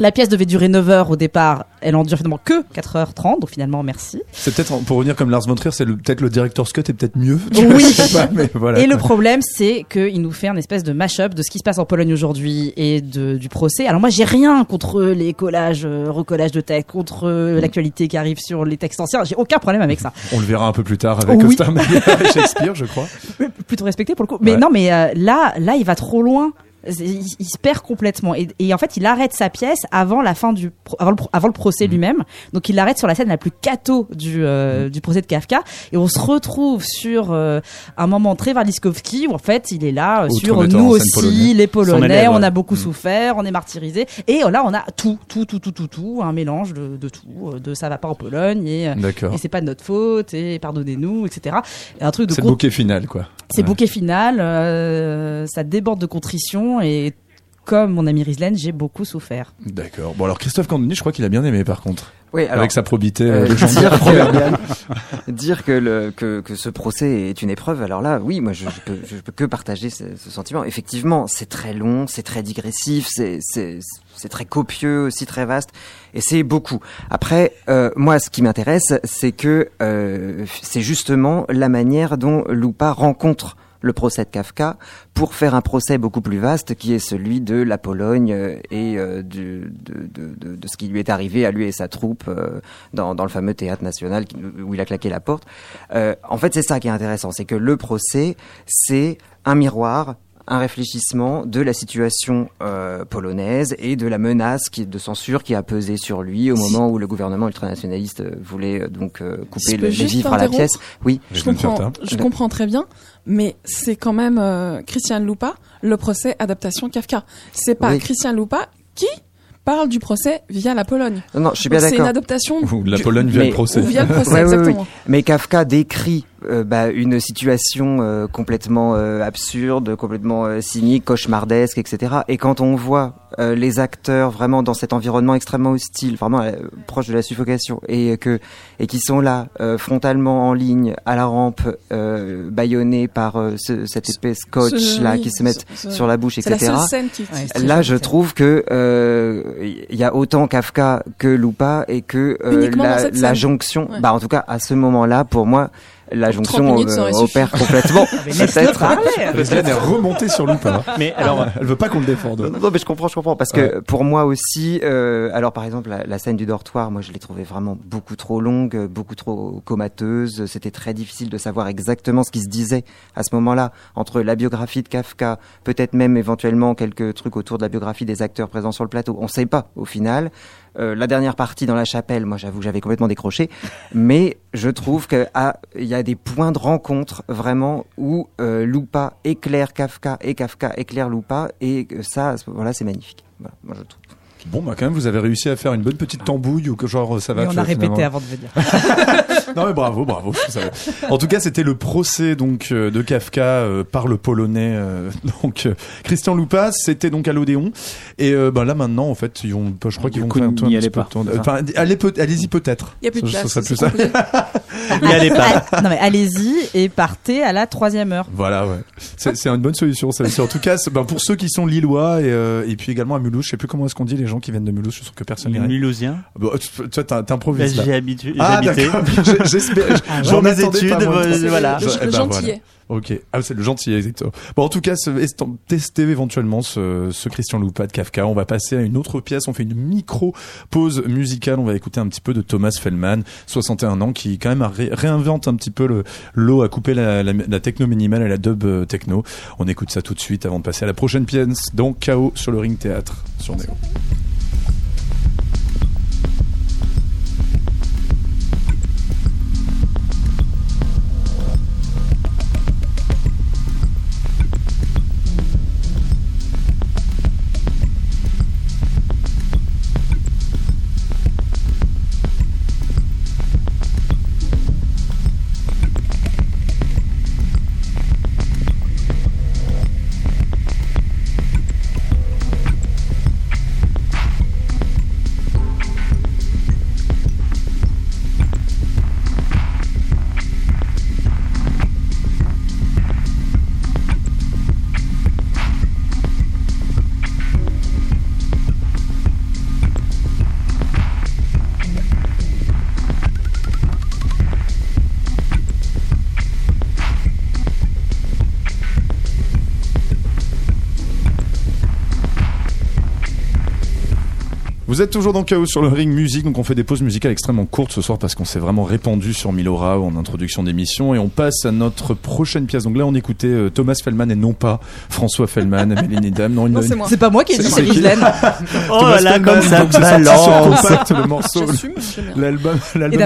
La pièce devait durer 9 heures au départ, elle en dure finalement que 4h30, donc finalement merci. C'est peut-être pour revenir comme Lars von Trier, c'est peut-être le director's cut est peut-être mieux. Oui. Je sais pas, mais voilà. Et le problème, c'est qu'il nous fait un espèce de mash-up de ce qui se passe en Pologne aujourd'hui et de, du procès. Alors moi, j'ai rien contre les collages, euh, recollages de textes, contre euh, l'actualité qui arrive sur les textes anciens. J'ai aucun problème avec ça. On le verra un peu plus tard avec Oui. Et Shakespeare, je crois. Plutôt respecté pour le coup. Mais Ouais. non, mais euh, là, là, il va trop loin. Il, il se perd complètement. Et, et en fait il arrête sa pièce avant la fin du pro- avant le, pro- avant le procès lui-même. Donc il l'arrête sur la scène la plus cato du euh, du procès de Kafka. Et on se retrouve sur euh, un moment très Warliskowski où en fait il est là euh, sur nous aussi polonais. les Polonais élève, on a beaucoup Mm. souffert on est martyrisé. Et là on a tout tout tout tout tout tout un mélange de, de tout de ça va pas en Pologne et c'est pas de notre faute et pardonnez-nous etc et un truc de C'est bouquet final, quoi. c'est Ouais. bouquet final, ça déborde de contrition et comme mon ami Rizlen, j'ai beaucoup souffert. D'accord. Bon alors Christophe Candoni, je crois qu'il a bien aimé par contre. Oui, alors, avec sa probité euh, euh, légendaire dire, proverbiale. que, dire que, le, que, que ce procès est une épreuve, alors là, oui, moi je, je peux, je peux que partager ce, ce sentiment. Effectivement, c'est très long, c'est très digressif, c'est très copieux, aussi très vaste, et c'est beaucoup. Après, euh, moi, ce qui m'intéresse, c'est que euh, c'est justement la manière dont Lupa rencontre le procès de Kafka pour faire un procès beaucoup plus vaste qui est celui de la Pologne euh, et euh, du- de, de, de, de ce qui lui est arrivé à lui et sa troupe euh, dans, dans le fameux théâtre national qui- où il a claqué la porte. Euh, en fait, c'est ça qui est intéressant, c'est que le procès, c'est un miroir un réfléchissement de la situation euh, polonaise et de la menace qui, de censure qui a pesé sur lui au moment où le gouvernement ultranationaliste voulait euh, donc euh, couper le, les vivres à la pièce. Oui. Je comprends, je comprends très bien, mais c'est quand même euh, Christian Lupa, le procès adaptation Kafka. C'est pas Oui. Christian Lupa qui parle du procès via la Pologne. Non, non, je suis bien Donc C'est une d'accord. adaptation Ou la du- Pologne via Mais- le procès. Ou via le procès, exactement. Mais Kafka décrit euh, bah, une situation euh, complètement euh, absurde, complètement euh, cynique, cauchemardesque, etc. Et quand on voit euh, les acteurs vraiment dans cet environnement extrêmement hostile, vraiment euh, proche de la suffocation, et que et qui sont là euh, frontalement en ligne à la rampe, euh, bâillonnés par euh, ce, cette épée scotch Ce- là oui, qui se mettent ce- sur la bouche, la etc. seule scène qui. Ouais, c'est Là, je trouve que euh, il y a autant Kafka que Lupa et que euh, la, la jonction, Ouais. bah en tout cas à ce moment-là, pour moi, la Pour 30 jonction euh, opère complètement. Mais laisse-le Peut-être. est remontée sur Lupin. Mais alors, Elle veut pas qu'on le défende. Non, non, mais je comprends, je comprends, parce que pour moi aussi, euh, alors par exemple la, la scène du dortoir, moi je l'ai trouvée vraiment beaucoup trop longue, beaucoup trop comateuse. C'était très difficile de savoir exactement ce qui se disait à ce moment-là entre la biographie de Kafka, peut-être même éventuellement quelques trucs autour de la biographie des acteurs présents sur le plateau. On ne sait pas au final. Euh, la dernière partie dans la chapelle, moi j'avoue, j'avais complètement décroché, mais je trouve que ah, y a des points de rencontre vraiment où euh, Lupa éclaire Kafka et Kafka éclaire Lupa et que ça, voilà, c'est magnifique. Voilà, moi je trouve. Bon, bah quand même, vous avez réussi à faire une bonne petite tambouille ou que genre ça va. Mais on a répété finalement. avant de venir. non mais bravo, bravo. En tout cas, c'était le procès donc euh, de Kafka euh, par le polonais euh, donc euh, Christian Loupas. C'était donc à l'Odéon et euh, bah là maintenant en fait ils vont, je crois qu'ils vont coup, faire un, petit allez pas, Enfin, allez peut, allez-y peut-être. Il y a plus de Ça- place. ça plus ça. Y allez pas. non mais allez-y et partez à la troisième heure. Voilà, ouais. C'est c'est une bonne solution. Ça. En tout cas, ben, pour ceux qui sont lillois et, euh, et puis également à Mulhouse, je sais plus comment est-ce qu'on dit les gens qui viennent de Mulhouse. Je suis sûr que personne n'irait. Bon, tu vois, t'in- Bah, t'improvises là. J'ai habitué. Ah d'accord. J'ai- J'espère. J'en mes études, voilà. Le, eh le ben, gentillet. voilà. Ok. Ah, c'est le gentil, exactement. Bon, en tout cas, testez éventuellement ce, ce Christian Loupa de Kafka. On va passer à une autre pièce. On fait une micro pause musicale. On va écouter un petit peu de Thomas Fellman, 61 ans, qui quand même ré- réinvente un petit peu le l'eau à couper la, la, la techno minimale et la dub euh, techno. On écoute ça tout de suite avant de passer à la prochaine pièce. Donc, Chaos sur le ring théâtre som er jo. Vous êtes toujours dans Chaos sur le ring musique, donc on fait des pauses musicales extrêmement courtes ce soir parce qu'on s'est vraiment répandu sur Milora en introduction d'émission et on passe à notre prochaine pièce. Donc là on écoutait euh, Thomas Fellman et non pas François Fellman, Mélanie Dame. Non, c'est moi. C'est pas moi qui ai dit, c'est Ghislaine. Oh Thomas là, Fellman, comme ça balance. compact le morceau. L'album, Et l'album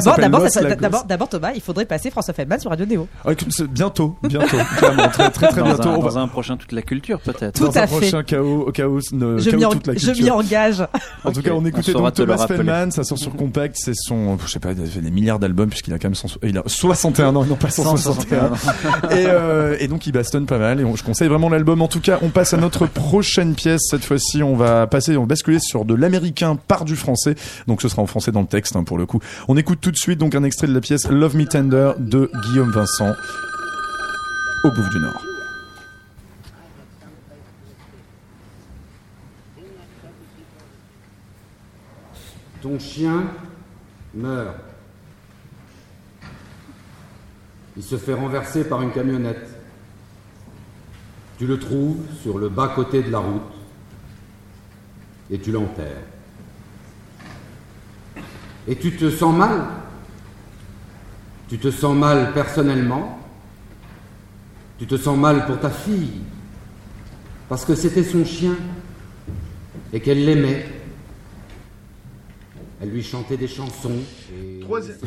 d'abord, d'abord, Thomas, il faudrait passer François Feldman sur Radio Néo. Ah, bientôt, bientôt, clairement, très très très Dans, bientôt. un, On va- dans un prochain toute la culture peut-être. Tout dans à un fait. prochain chaos, chaos, ne- Je chaos m'y en- toute la je culture. m'y engage. En tout cas, on écoutait saura donc Thomas. Fellman, ça sort sur Compact, c'est son, je sais pas, il a fait des milliards d'albums puisqu'il a quand même 100 il a 61 ans, non pas 161. et, euh, et donc il bastonne pas mal et on- je conseille vraiment l'album. En tout cas, on passe à notre prochaine pièce. Cette fois-ci, on va passer, on va basculer sur de l'américain par du français. Donc ce sera en français dans le texte hein, pour le coup. On écoute tout de suite donc un extrait de la pièce Love Me Tender de Guillaume Vincent au Bouffe du Nord. Ton chien meurt. Il se fait renverser par une camionnette. Tu le trouves sur le bas-côté de la route et tu l'enterres. Et tu te sens mal Tu te sens mal personnellement Tu te sens mal pour ta fille Parce que c'était son chien et qu'elle l'aimait. Elle lui chantait des chansons. Et Troisième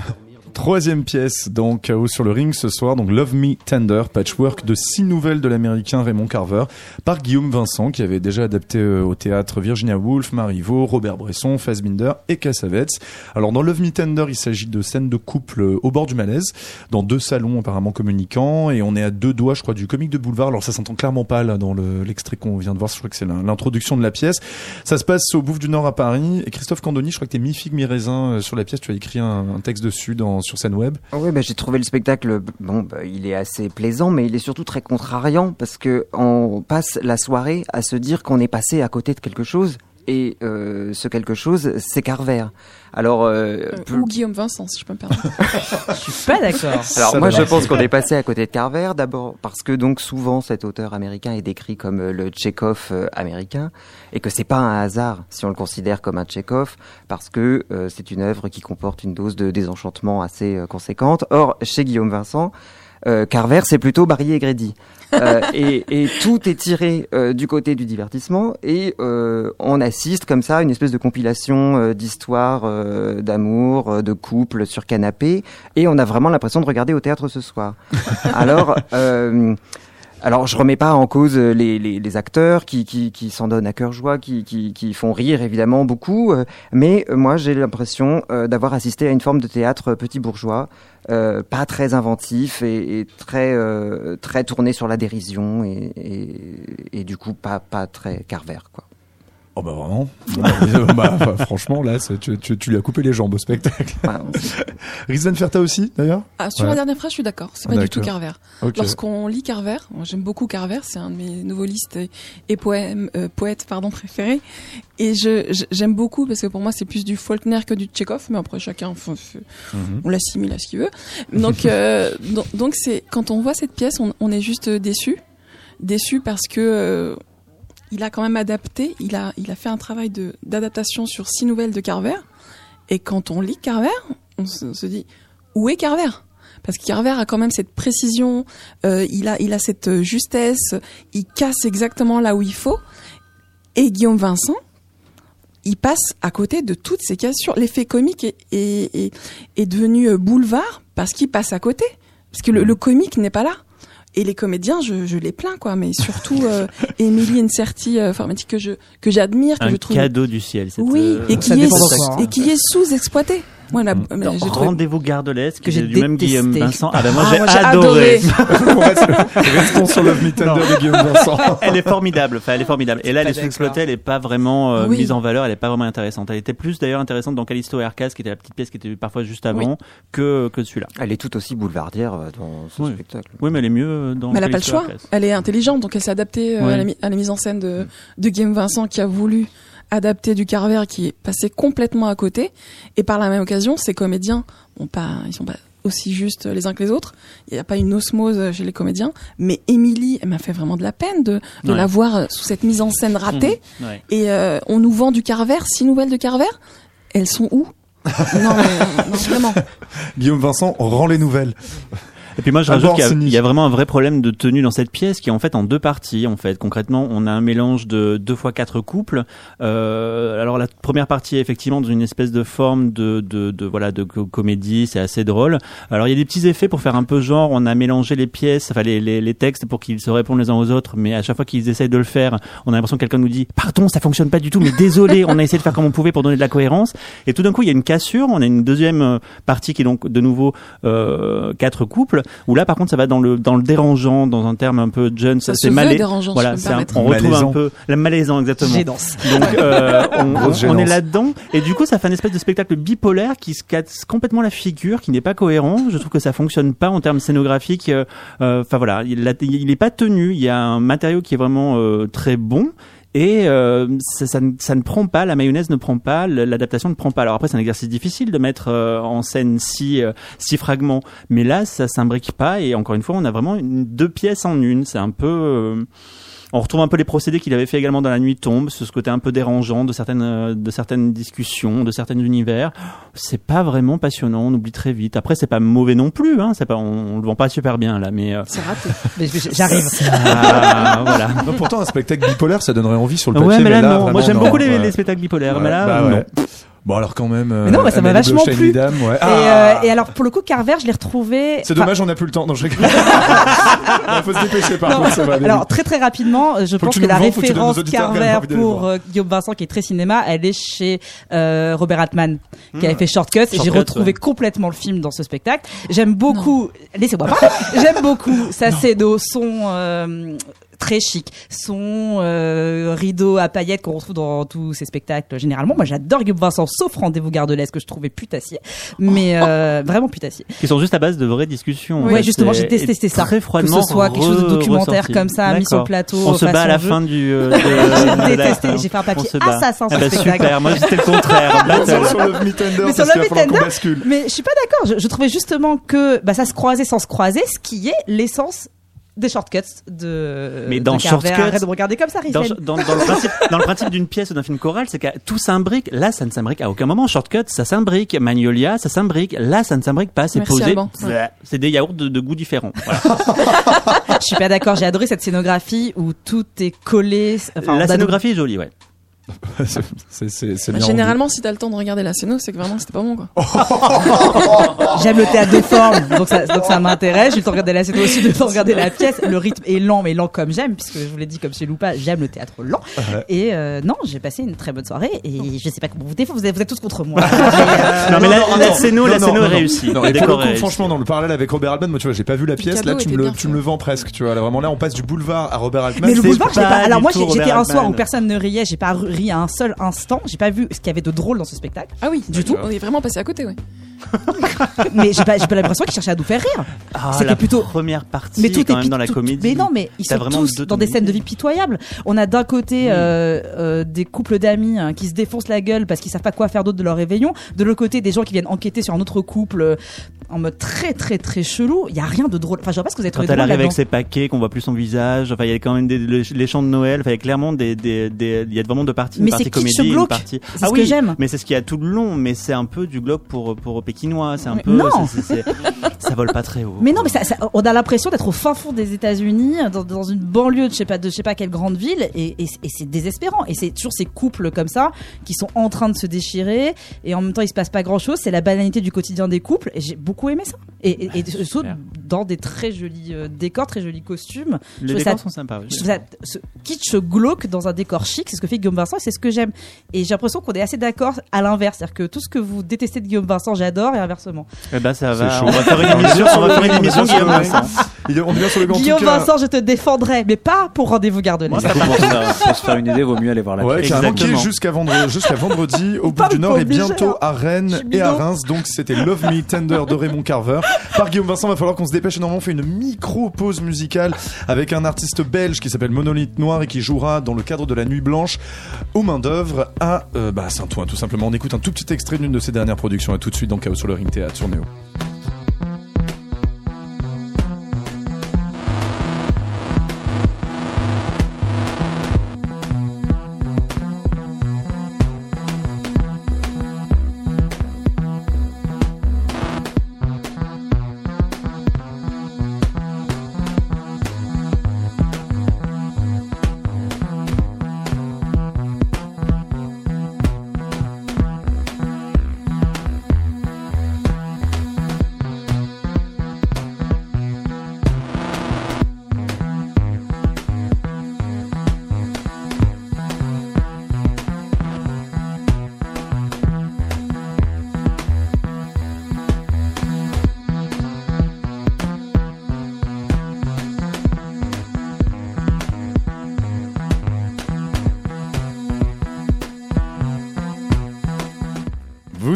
pièce dans Chaos sur le ring ce soir, donc Love Me Tender, patchwork de six nouvelles de l'américain Raymond Carver, par Guillaume Vincent, qui avait déjà adapté euh, au théâtre Virginia Woolf, Marivaux, Robert Bresson, Fassbinder et Cassavetes. Alors dans Love Me Tender, il s'agit de scènes de couple euh, au bord du malaise, dans deux salons apparemment communicants, et on est à deux doigts, je crois, du comique de boulevard. Alors ça s'entend clairement pas là dans le- l'extrait qu'on vient de voir, je crois que c'est l'in- l'introduction de la pièce. Ça se passe au Bouffe du Nord à Paris, et Christophe Candoni, je crois que t'es mi-figue, mi-raisin euh, sur la pièce, tu as écrit un texte dessus dans, sur scène web. Oui, bah, j'ai trouvé le spectacle, bon, bah, il est assez plaisant, mais il est surtout très contrariant parce que on passe la soirée à se dire qu'on est passé à côté de quelque chose. Et euh, ce quelque chose, c'est Carver. Alors, euh, Euh, Ou Guillaume Vincent, si je peux me permettre. Je suis pas d'accord. Alors Ça moi je pense qu'on est passé à côté de Carver d'abord parce que donc souvent cet auteur américain est décrit comme le Tchekhov américain et que c'est pas un hasard si on le considère comme un Tchekhov parce que euh, c'est une œuvre qui comporte une dose de désenchantement assez euh, conséquente. Or chez Guillaume Vincent Euh, Carver, c'est plutôt Barry et Grady. Euh, et, et tout est tiré euh, du côté du divertissement et euh, on assiste comme ça à une espèce de compilation euh, d'histoires euh, d'amour, de couple sur canapé et on a vraiment l'impression de regarder au théâtre ce soir. Alors, alors je remets pas en cause euh, les, les, les acteurs qui, qui, s'en donnent à cœur joie, qui, qui, qui font rire évidemment beaucoup, euh, mais euh, moi j'ai l'impression d'avoir assisté à une forme de théâtre petit bourgeois, pas très inventif et, et très très tourné sur la dérision et, et, et du coup pas pas très Carver quoi. Oh bah vraiment. bah, bah, franchement, là, tu, tu, tu lui as coupé les jambes au spectacle. Rizan Ferta aussi, d'ailleurs? Ah, sur Ouais. la dernière phrase, je suis d'accord. C'est Ah, pas du tout. Carver. Lorsqu'on lit Carver, j'aime beaucoup Carver, c'est un de mes novelistes et, et poèmes, euh, poètes pardon, préférés. Et je, j'aime beaucoup parce que pour moi, c'est plus du Faulkner que du Tchekhov, mais après, chacun, Mhm. on l'assimile à ce qu'il veut. Donc, euh, donc, donc c'est quand on voit cette pièce, on, on est juste déçu, déçu parce que euh, il a quand même adapté, il a, il a fait un travail d'adaptation sur six nouvelles de Carver. Et quand on lit Carver, on se, dit où est Carver? Parce que Carver a quand même cette précision, euh, il a il a cette euh, justesse, il casse exactement là où il faut. Et Guillaume Vincent, il passe à côté de toutes ces cassures. L'effet comique est, est, est, devenu euh, boulevard parce qu'il passe à côté. Parce que le comique n'est pas là. Et les comédiens, je, je les plains, quoi. Mais surtout, euh, Émilie Inserti, euh, informatique que je, que j'admire, que Un je trouve. cadeau du ciel. cette, Oui, euh, et qui, ça est, hein. et qui est sous-exploité. Moi, la- Rendez-vous gardelesque, Que j'ai du même détesté. Guillaume Vincent. Ah ben moi Ah, j'ai adoré. adoré. Restons sur Love Me Tender de Guillaume Vincent. elle est formidable. Enfin, elle est formidable. Et là, elle est sous-exploitée. Elle est pas vraiment euh, Oui. mise en valeur. Elle est pas vraiment intéressante. Elle était plus d'ailleurs intéressante dans Callisto et Arcas, qui était la petite pièce qui était parfois juste avant, que que celui-là. Elle est tout aussi boulevardière euh, dans ce Oui. spectacle. Oui, mais elle est mieux euh, dans. Mais elle n'a pas le choix. Elle est intelligente, donc elle s'est adaptée euh, à, la, mi- à la mise en scène de, de Guillaume Vincent qui a voulu adapter du Carver qui est passé complètement à côté. Et par la même occasion, ces comédiens, bon, pas, ils sont pas aussi justes les uns que les autres. Il n'y a pas une osmose chez les comédiens. Mais Émilie, elle m'a fait vraiment de la peine de, de Ouais. la voir euh, sous cette mise en scène ratée. Ouais. Et euh, on nous vend du Carver, six nouvelles de Carver. Elles sont où? Non, mais, non, vraiment. Guillaume Vincent rend les nouvelles. Et puis moi, je rajoute qu'il y a- y, vraiment un vrai problème de tenue dans cette pièce qui est en fait en deux parties. En fait, concrètement, on a un mélange de deux fois quatre couples. Euh, alors la première partie est effectivement dans une espèce de forme de, de, de voilà de co- comédie, c'est assez drôle. Alors il y a des petits effets pour faire un peu genre, on a mélangé les pièces, enfin les, les, les textes pour qu'ils se répondent les uns aux autres, mais à chaque fois qu'ils essayent de le faire, on a l'impression que quelqu'un nous dit pardon, ça fonctionne pas du tout, mais désolé, on a essayé de faire comme on pouvait pour donner de la cohérence. Et tout d'un coup, il y a une cassure. On a une deuxième euh, partie qui est donc de nouveau euh, quatre couples. Où là, par contre, ça va dans le dans le dérangeant, dans un terme un peu jeune. Ça c'est malais- dérangeant, Voilà, si un- on retrouve Malaisant. un peu la malaisant exactement. Donc euh, on, on- on est là-dedans et du coup ça fait un espèce de spectacle bipolaire qui se casse complètement la figure, qui n'est pas cohérent. Je trouve que ça fonctionne pas en termes scénographiques. euh, euh, Enfin voilà, il, a- il est pas tenu. Il y a un matériau qui est vraiment euh, très bon. Et euh, ça, ça ne, ça ne prend pas, la mayonnaise ne prend pas, l'adaptation ne prend pas. Alors après, c'est un exercice difficile de mettre euh, en scène six, euh, six fragments, mais là, ça s'imbrique pas. Et encore une fois, on a vraiment une, deux pièces en une. C'est un peu, euh, on retrouve un peu les procédés qu'il avait fait également dans La Nuit tombe, ce côté un peu dérangeant de certaines, euh, de certaines discussions, de certains univers. C'est pas vraiment passionnant, on oublie très vite. Après, c'est pas mauvais non plus, hein. C'est pas, on, on le vend pas super bien là, mais euh, C'est raté. J'arrive. ah, voilà. Non, pourtant, un spectacle bipolaire, ça donnerait envie sur le papier. Ouais, mais là, non. vraiment, Moi, j'aime non. beaucoup les, Ouais. les spectacles bipolaires, Ouais, mais là, bah non. Bon, alors quand même. euh, Mais non, mais ça m'a Amélie vachement plu. Dame, ouais. Et, Ah euh, et alors pour le coup Carver, je l'ai retrouvé. C'est dommage, on n'a plus le temps. Non, je rigole. Il faut se dépêcher, par contre, ça va. Alors très très rapidement, euh, je Faut pense que la vends, référence Carver pour euh, Guillaume Vincent qui est très cinéma, elle est chez euh, Robert Altman qui avait Mmh. fait Shortcuts et j'ai retrouvé ouais. complètement le film dans ce spectacle. J'aime beaucoup, laissez-moi parler. J'aime beaucoup Sacédo, son euh, très chic, son euh, rideau à paillettes qu'on retrouve dans tous ces spectacles généralement. Moi j'adore Guillaume Vincent, sauf Rendez-vous Gardelès que je trouvais putassier, mais euh, vraiment putassier. Qui sont juste à base de vraies discussions. Ouais, justement, j'ai détesté et ça. Très froidement. Que ce soit quelque chose de re- documentaire ressorti. comme ça, mis sur plateau, On se bat à la façon fin jeu. du. euh, J'ai détesté. Fait un papier assassin Ah sur bah, ce spectacle. super. Moi, c'était le contraire. Sur Love Me Tender, Mais sur Love Me Tender. Mais je suis pas d'accord. Je, je trouvais justement que bah, ça se croisait sans se croiser, ce qui est l'essence des shortcuts de. Mais dans de Carver. Shortcuts- Arrête de me regarder comme ça, Dans, dans, dans le principe, dans le principe d'une pièce ou d'un film choral, c'est que tout s'imbrique. Là, ça ne s'imbrique à aucun moment. Shortcut, ça s'imbrique. Magnolia, ça s'imbrique. Là, ça ne s'imbrique pas. C'est posé. C'est des yaourts de, de goût différents. Voilà. Je suis pas d'accord. J'ai adoré cette scénographie où tout est collé. Enfin, La scénographie est jolie, ouais. c'est c'est c'est Bah. Généralement, si t'as le temps de regarder la scéno, c'est que vraiment c'était pas bon quoi. J'aime le théâtre de forme, donc ça, donc ça m'intéresse. J'ai le temps de regarder la scène aussi, j'ai le temps de regarder la pièce. Le rythme est lent, mais lent comme j'aime, puisque je vous l'ai dit comme chez Loupa, j'aime le théâtre lent. Ouais. Et euh, non, j'ai passé une très bonne soirée. Et je sais pas comment vous défendre, vous êtes, vous êtes tous contre moi. Non, mais la, non, la scéno, non, la non, scéno non, est non. réussie. Franchement, dans le parallèle avec Robert Altman, moi, tu vois, j'ai pas vu la pièce. Là, tu me, le, bien tu me le vends presque, tu vois. Là, vraiment, là, on passe du boulevard à Robert Altman. mais le boulevard, je l'ai pas pas. Alors moi, j'étais un soir où personne ne riait. J'ai pas ri à un seul instant. J'ai pas vu ce qu'il y avait de drôle dans ce spectacle. Ah oui, Du tout. On est vraiment passé à côté, ouais. Mais j'ai pas, j'ai pas l'impression qu'ils cherchaient à nous faire rire. Ah, C'était la plutôt- première partie, Mais tout quand est même, dans la tout- comédie. Mais non, mais ils sont vraiment tous dans des scènes de vie pitoyables. On a d'un côté euh, euh, des couples d'amis hein, qui se défoncent la gueule parce qu'ils savent pas quoi faire d'autre de leur réveillon. De l'autre côté, des gens qui viennent enquêter sur un autre couple euh, en mode très très très chelou. Il y a rien de drôle. Enfin, je vois pas ce que vous avez Quand trouvé elle drôle arrive avec ses paquets, qu'on voit plus son visage, enfin il y a quand même des, les, les chants de Noël, enfin il y a clairement des, des, des- il y a vraiment deux une Mais partie comédie, une glauque. partie. C'est ah ce oui, que j'aime. Mais c'est ce qu'il y a tout le long, mais c'est un peu du glauque pour pour pékinois, c'est un Mais peu, non. ça vole pas très haut. Mais non, mais ça, ça- on a l'impression d'être au fin fond des États-Unis, dans, dans une banlieue de je sais pas de je sais pas quelle grande ville, et, et, et c'est désespérant. Et c'est toujours ces couples comme ça qui sont en train de se déchirer, et en même temps il se passe pas grand-chose. C'est la banalité du quotidien des couples, et j'ai beaucoup aimé ça. Et, et, et surtout dans des très jolis euh, décors, très jolis costumes. Les décors ça- sont sympas. oui. je trouve ça ce kitsch glauque dans un décor chic, c'est ce que fait Guillaume Vincent, et c'est ce que j'aime. Et j'ai l'impression qu'on est assez d'accord à l'inverse, c'est-à-dire que tout ce que vous détestez de Guillaume Vincent, j'adore, et inversement. Eh ben ça va. chaud. On va faire une Émission, on va faire une Guillaume Vincent. On sur le Guillaume cas. Vincent, je te défendrai, mais pas pour rendez-vous garde pour, se faire- une idée, vaut mieux aller voir la Ouais, Exactement. jusqu'à vendredi, jusqu'à vendredi au bout du Nord et bientôt hein. à Rennes et à. Reims. Donc c'était Love Me Tender de Raymond Carver par Guillaume Vincent. Va falloir qu'on se dépêche. Normalement, on fait une micro pause musicale avec un artiste belge qui s'appelle Monolithe Noir et qui jouera dans le cadre de la Nuit Blanche aux mains d'œuvre à euh, bah, Saint-Ouen. Tout simplement, on écoute un tout petit extrait d'une de ses dernières productions. Et tout de suite dans Chaos sur le Ring Théâtre sur Néo.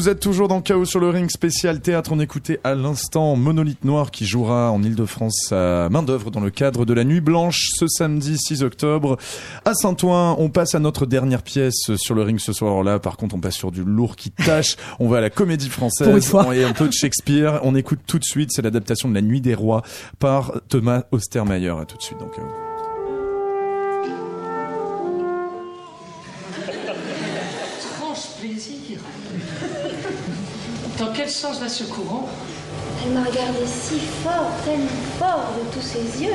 Vous êtes toujours dans Chaos sur le ring spécial théâtre. On écoutait à l'instant Monolithe Noir qui jouera en Ile-de-France à main d'œuvre dans le cadre de la Nuit Blanche ce samedi 6 octobre à Saint-Ouen. On passe à notre dernière pièce sur le ring ce soir. Alors là, par contre, on passe sur du lourd qui tâche. On va à la comédie française et un peu de Shakespeare. On écoute tout de suite. C'est l'adaptation de La Nuit des Rois par Thomas Ostermayer. À tout de suite. Donc, sens va ce courant Elle m'a regardé si fort, tellement fort de tous ses yeux.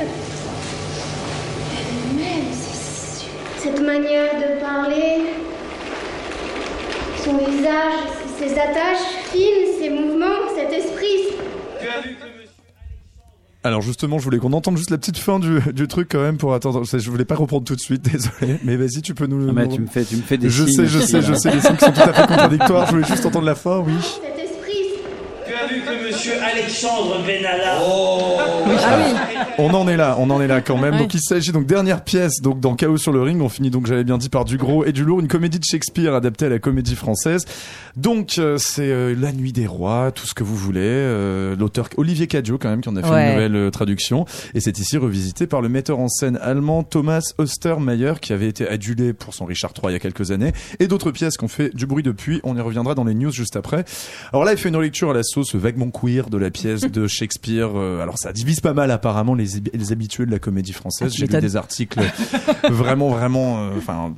Elle-même, c'est sûr. Cette manière de parler, son visage, ses attaches fines, ses mouvements, cet esprit. Alors justement, je voulais qu'on entende juste la petite fin du, du truc quand même pour attendre. Je voulais pas reprendre tout de suite, désolé. Mais vas-y, tu peux nous. Ah, mais nous- tu me fais, tu me fais des Je signes sais, je sais, je sais, les signes qui sont tout à fait contradictoires. Je voulais juste entendre la fin, oui. Cet esprit. Monsieur Alexandre Benalla. On en est là, on en est là quand même. Ouais. Donc il s'agit donc dernière pièce donc dans Chaos sur le ring. On finit donc j'avais bien dit par du gros et du lourd, une comédie de Shakespeare adaptée à la comédie française. Donc euh, c'est euh, La Nuit des Rois, tout ce que vous voulez. Euh, L'auteur Olivier Cadio quand même qui en a fait Ouais. une nouvelle euh, traduction et c'est ici revisité par le metteur en scène allemand Thomas Ostermayer qui avait été adulé pour son Richard III il y a quelques années et d'autres pièces qui ont fait du bruit depuis. On y reviendra dans les news juste après. Alors là, il fait une relecture à la sauce vaguement queer de la pièce de Shakespeare. Euh, alors ça divise pas mal apparemment les, les habitués de la comédie française. J'ai lu des articles vraiment vraiment. euh, Enfin,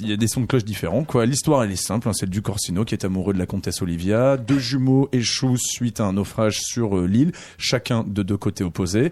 il y a des sons de cloche différents. Quoi. L'histoire elle est simple. hein, c'est le duc Orsino qui est amoureux de la comtesse Olivia. Deux jumeaux échouent suite à un naufrage sur euh, l'île, chacun de deux côtés opposés.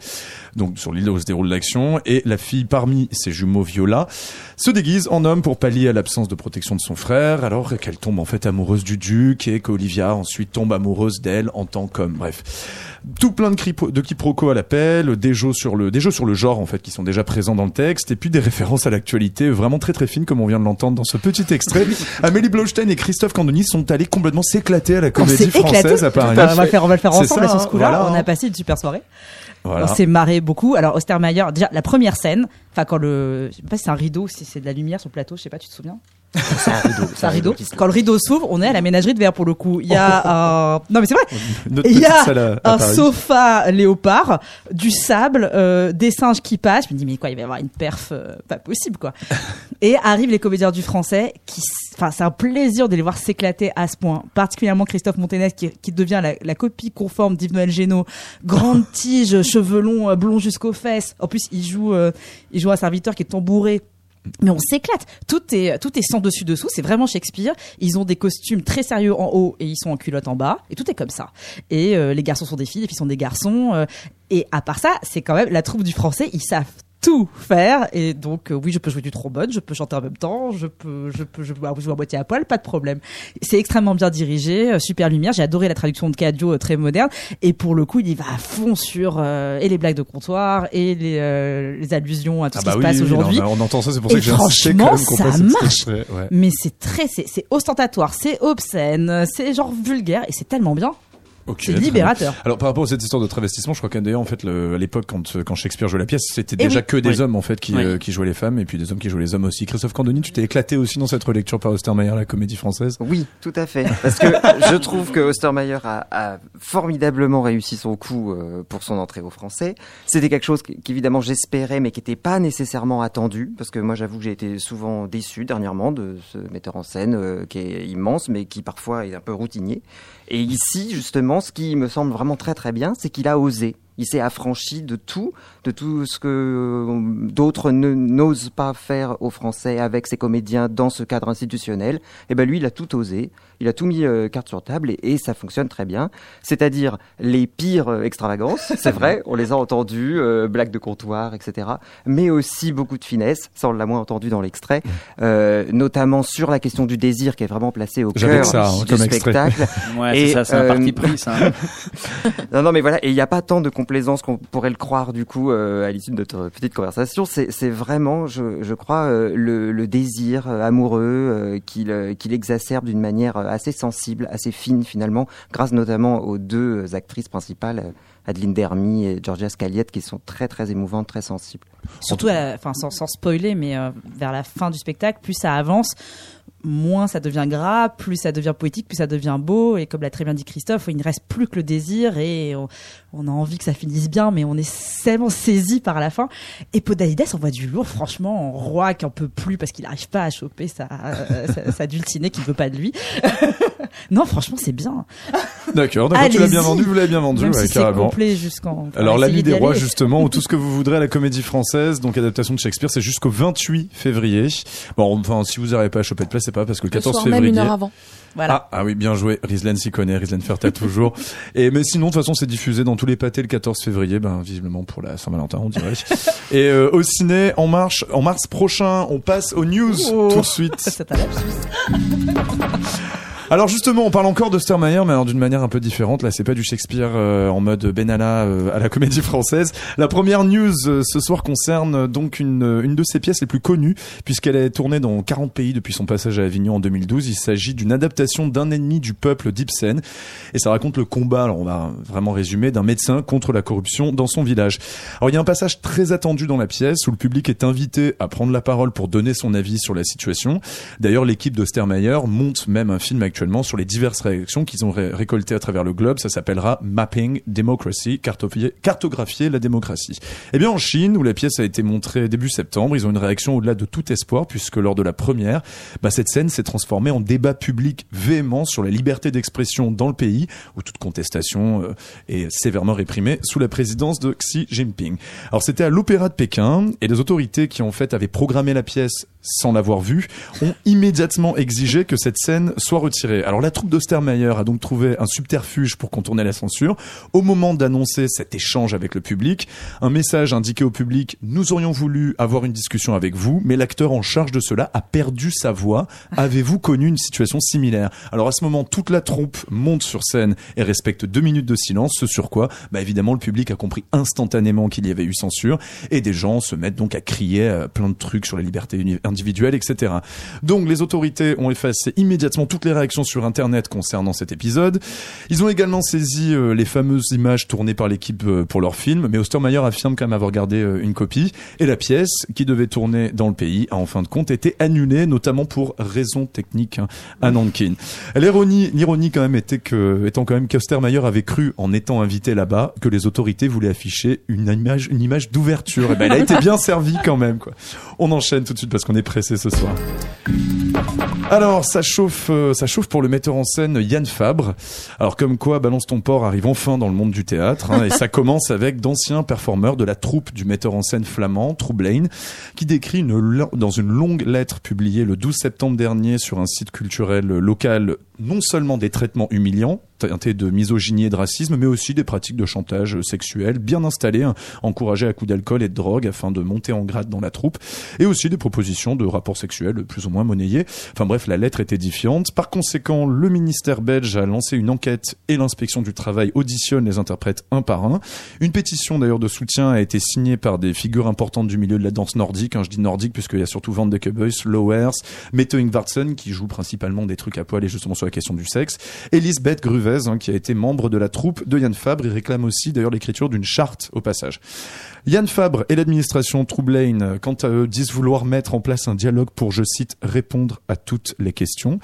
Donc sur l'île où se déroule l'action. Et la fille parmi ces jumeaux Viola se déguise en homme pour pallier à l'absence de protection de son frère, alors qu'elle tombe en fait amoureuse du duc et qu'Olivia ensuite tombe amoureuse d'elle en tant qu'homme. Bref, tout plein de, cripo- de quiproquos à l'appel, des jeux sur le, des jeux sur le genre en fait qui sont déjà présents dans le texte, et puis des références à l'actualité vraiment très très fines comme on vient de l'entendre dans ce petit extrait. Amélie Blaustein et Christophe Candoni sont allés complètement s'éclater à la comédie éclaté. française à Paris. On va le faire, on va le faire ensemble ça, sur ce hein, coup-là. voilà, on a passé une super soirée. Voilà. On s'est marré beaucoup. Alors Ostermeyer, déjà la première scène, enfin quand le, je sais pas si c'est un rideau, si c'est de la lumière sur le plateau, je sais pas, tu te souviens? C'est un rideau. C'est un rideau. Quand le rideau s'ouvre, on est à la ménagerie de verre pour le coup. Il y a un, non mais c'est vrai. Notre Il y a un sofa léopard, du sable, euh, des singes qui passent. Je me dis mais quoi, il va y avoir une perf, euh, pas possible quoi. Et arrivent les comédiens du français qui, enfin c'est un plaisir de les voir s'éclater à ce point. Particulièrement Christophe Montenez qui, qui devient la, la copie conforme d'Yves Noël Génaud. Grande tige, cheveux longs, euh, blonds jusqu'aux fesses. En plus il joue, euh, il joue un serviteur qui est tambouré. Mais on s'éclate. Tout est tout est sans dessus dessous. C'est vraiment Shakespeare. Ils ont des costumes très sérieux en haut et ils sont en culotte en bas. Et tout est comme ça. Et euh, les garçons sont des filles, les filles sont des garçons. euh, et à part ça, c'est quand même la troupe du français. Ils savent tout faire. Et donc euh, oui je peux jouer du trombone je peux chanter en même temps je peux je peux je peux jouer à moitié à poil pas de problème. C'est extrêmement bien dirigé euh, super lumière. J'ai adoré la traduction de Cadio euh, très moderne. Et pour le coup il y va à fond sur euh, et les blagues de comptoir et les, euh, les allusions à tout Ah ce bah qui oui, se passe oui, aujourd'hui. on entend ça, c'est pour ça que j'ai insisté franchement quand même qu'on ça marche. ouais. mais c'est très c'est ostentatoire c'est obscène c'est genre vulgaire et c'est tellement bien Ok, C'est libérateur. bien. Alors par rapport à cette histoire de travestissement, je crois qu'à en fait le- à l'époque quand quand Shakespeare jouait la pièce, c'était Eh déjà oui. que des Oui. hommes en fait qui Oui. euh, qui jouaient les femmes et puis des hommes qui jouaient les hommes aussi. Christophe Candoni, tu t'es éclaté aussi dans cette relecture par Ostermeyer la comédie française? Oui, tout à fait. Parce que je trouve que Ostermeyer a, a formidablement réussi son coup euh, pour son entrée au français. C'était quelque chose qu'évidemment j'espérais, mais qui n'était pas nécessairement attendu. Parce que moi, j'avoue que j'ai été souvent déçu dernièrement de ce metteur en scène euh, qui est immense, mais qui parfois est un peu routinier. Et ici, justement, ce qui me semble vraiment très très bien, c'est qu'il a osé. Il s'est affranchi de tout, de tout ce que euh, d'autres n'osent pas faire aux Français avec ses comédiens dans ce cadre institutionnel. Et ben lui, il a tout osé. Il a tout mis euh, carte sur table et, et ça fonctionne très bien. C'est-à-dire les pires euh, extravagances, c'est vrai, on les a entendus, euh, blagues de comptoir, etc. Mais aussi beaucoup de finesse. Ça, on l'a moins entendu dans l'extrait, euh, notamment sur la question du désir qui est vraiment placé au cœur ça, hein, du spectacle. Ouais, Et, ça, c'est un parti pris, ça. non, non, mais voilà, et il n'y a pas tant de complaisance qu'on pourrait le croire du coup à l'issue de notre petite conversation. C'est vraiment, je, je crois, le, le désir amoureux qu'il qu'il exacerbe d'une manière assez sensible, assez fine finalement, grâce notamment aux deux actrices principales, euh, Adeline Dermy et Georgia Scaliette, qui sont très très émouvantes, très sensibles. surtout enfin sans, sans spoiler mais euh, vers la fin du spectacle plus ça avance moins ça devient gras plus ça devient poétique plus ça devient beau. Et comme l'a très bien dit Christophe il ne reste plus que le désir et on, on a envie que ça finisse bien mais on est tellement saisi par la fin. Et Podalides on voit du lourd franchement en roi qui en peut plus parce qu'il n'arrive pas à choper sa, euh, sa, sa dulcinée qui veut pas de lui. Non franchement c'est bien. D'accord, d'accord, tu l'as bien vendu, vous l'avez bien vendu, Même ouais, si carrément. complet jusqu'en Alors la essayer nuit d'y des rois justement, ou tout ce que vous voudrez à la comédie française, donc adaptation de Shakespeare, c'est jusqu'au 28 février. Bon, enfin si vous n'arrivez pas à choper de place, pas parce que le Le 14 soir février. même, une heure avant. Voilà. Ah, ah oui, bien joué. Rislen s'y connaît, Rislen Ferta toujours. Et mais sinon, de toute façon, c'est diffusé dans tous les pâtés le 14 février, ben visiblement pour la Saint-Valentin, on dirait. Et euh, au ciné, en marche, en mars prochain, on passe aux news Oh. tout de suite. C'est un lapsus. Alors justement, on parle encore de Stermeyer, mais alors d'une manière un peu différente. Là, c'est pas du Shakespeare euh, en mode Benalla euh, à la comédie française. La première news euh, ce soir concerne euh, donc une, euh, une de ses pièces les plus connues, puisqu'elle est tournée dans 40 pays depuis son passage à Avignon en 2012. Il s'agit d'une adaptation d'un ennemi du peuple d'Ibsen, et ça raconte le combat. Alors on va vraiment résumer d'un médecin contre la corruption dans son village. Alors il y a un passage très attendu dans la pièce où le public est invité à prendre la parole pour donner son avis sur la situation. D'ailleurs, l'équipe de Stermeyer monte même un film actuellement sur les diverses réactions qu'ils ont ré- récoltées à travers le globe. Ça s'appellera Mapping Democracy, cartographier, cartographier la démocratie. Eh bien, en Chine, où la pièce a été montrée début septembre, ils ont une réaction au-delà de tout espoir, puisque lors de la première, bah, cette scène s'est transformée en débat public véhément sur la liberté d'expression dans le pays, où toute contestation euh, est sévèrement réprimée sous la présidence de Xi Jinping. Alors, c'était à l'Opéra de Pékin, et les autorités qui en fait avaient programmé la pièce sans l'avoir vue ont immédiatement exigé que cette scène soit retirée. Alors, la troupe d'Ostermeyer a donc trouvé un subterfuge pour contourner la censure. Au moment d'annoncer cet échange avec le public, un message indiqué au public Nous aurions voulu avoir une discussion avec vous, mais l'acteur en charge de cela a perdu sa voix. Avez-vous connu une situation similaire? Alors à ce moment, toute la troupe monte sur scène et respecte deux minutes de silence, ce sur quoi, bah, évidemment, le public a compris instantanément qu'il y avait eu censure et des gens se mettent donc à crier euh, plein de trucs sur la liberté uni- individuelle, etc. Donc les autorités ont effacé immédiatement toutes les réactions sur Internet concernant cet épisode. Ils ont également saisi euh, les fameuses images tournées par l'équipe euh, pour leur film, mais Ostermeyer affirme quand même avoir gardé euh, une copie. Et la pièce, qui devait tourner dans le pays, a en fin de compte été annulée, notamment pour raisons techniques hein, à Nankin. L'ironie, l'ironie quand même était que, étant quand même qu'Ostermeyer avait cru, en étant invité là-bas, que les autorités voulaient afficher une image, une image d'ouverture. Et ben, elle a été bien servie quand même. On enchaîne tout de suite parce qu'on est pressé ce soir. Alors, ça chauffe, euh, ça chauffe pour le metteur en scène Yann Fabre. Alors, comme quoi, Balance ton port arrive enfin dans le monde du théâtre, hein, et ça commence avec d'anciens performeurs de la troupe du metteur en scène flamand, Troublane, qui décrit une, dans une longue lettre publiée le 12 septembre dernier sur un site culturel local non seulement des traitements humiliants, teintés de misogynie et de racisme, mais aussi des pratiques de chantage sexuel bien installées, hein, encouragées à coups d'alcool et de drogue afin de monter en grade dans la troupe, et aussi des propositions de rapports sexuels plus ou moins monnayés. Enfin bref, la lettre est édifiante. Par conséquent, le ministère belge a lancé une enquête et l'inspection du travail auditionne les interprètes un par un. Une pétition d'ailleurs de soutien a été signée par des figures importantes du milieu de la danse nordique. hein. je dis nordique puisqu'il y a surtout Van de Kebus, Lowers, Mette Ingvartsen qui joue principalement des trucs à poil et justement sur la question du sexe. Et Lisbeth Hein, qui a été membre de la troupe de Yann Fabre. Il réclame aussi d'ailleurs l'écriture d'une charte au passage. Yann Fabre et l'administration Troublane, quant à eux, disent vouloir mettre en place un dialogue pour, je cite, répondre à toutes les questions.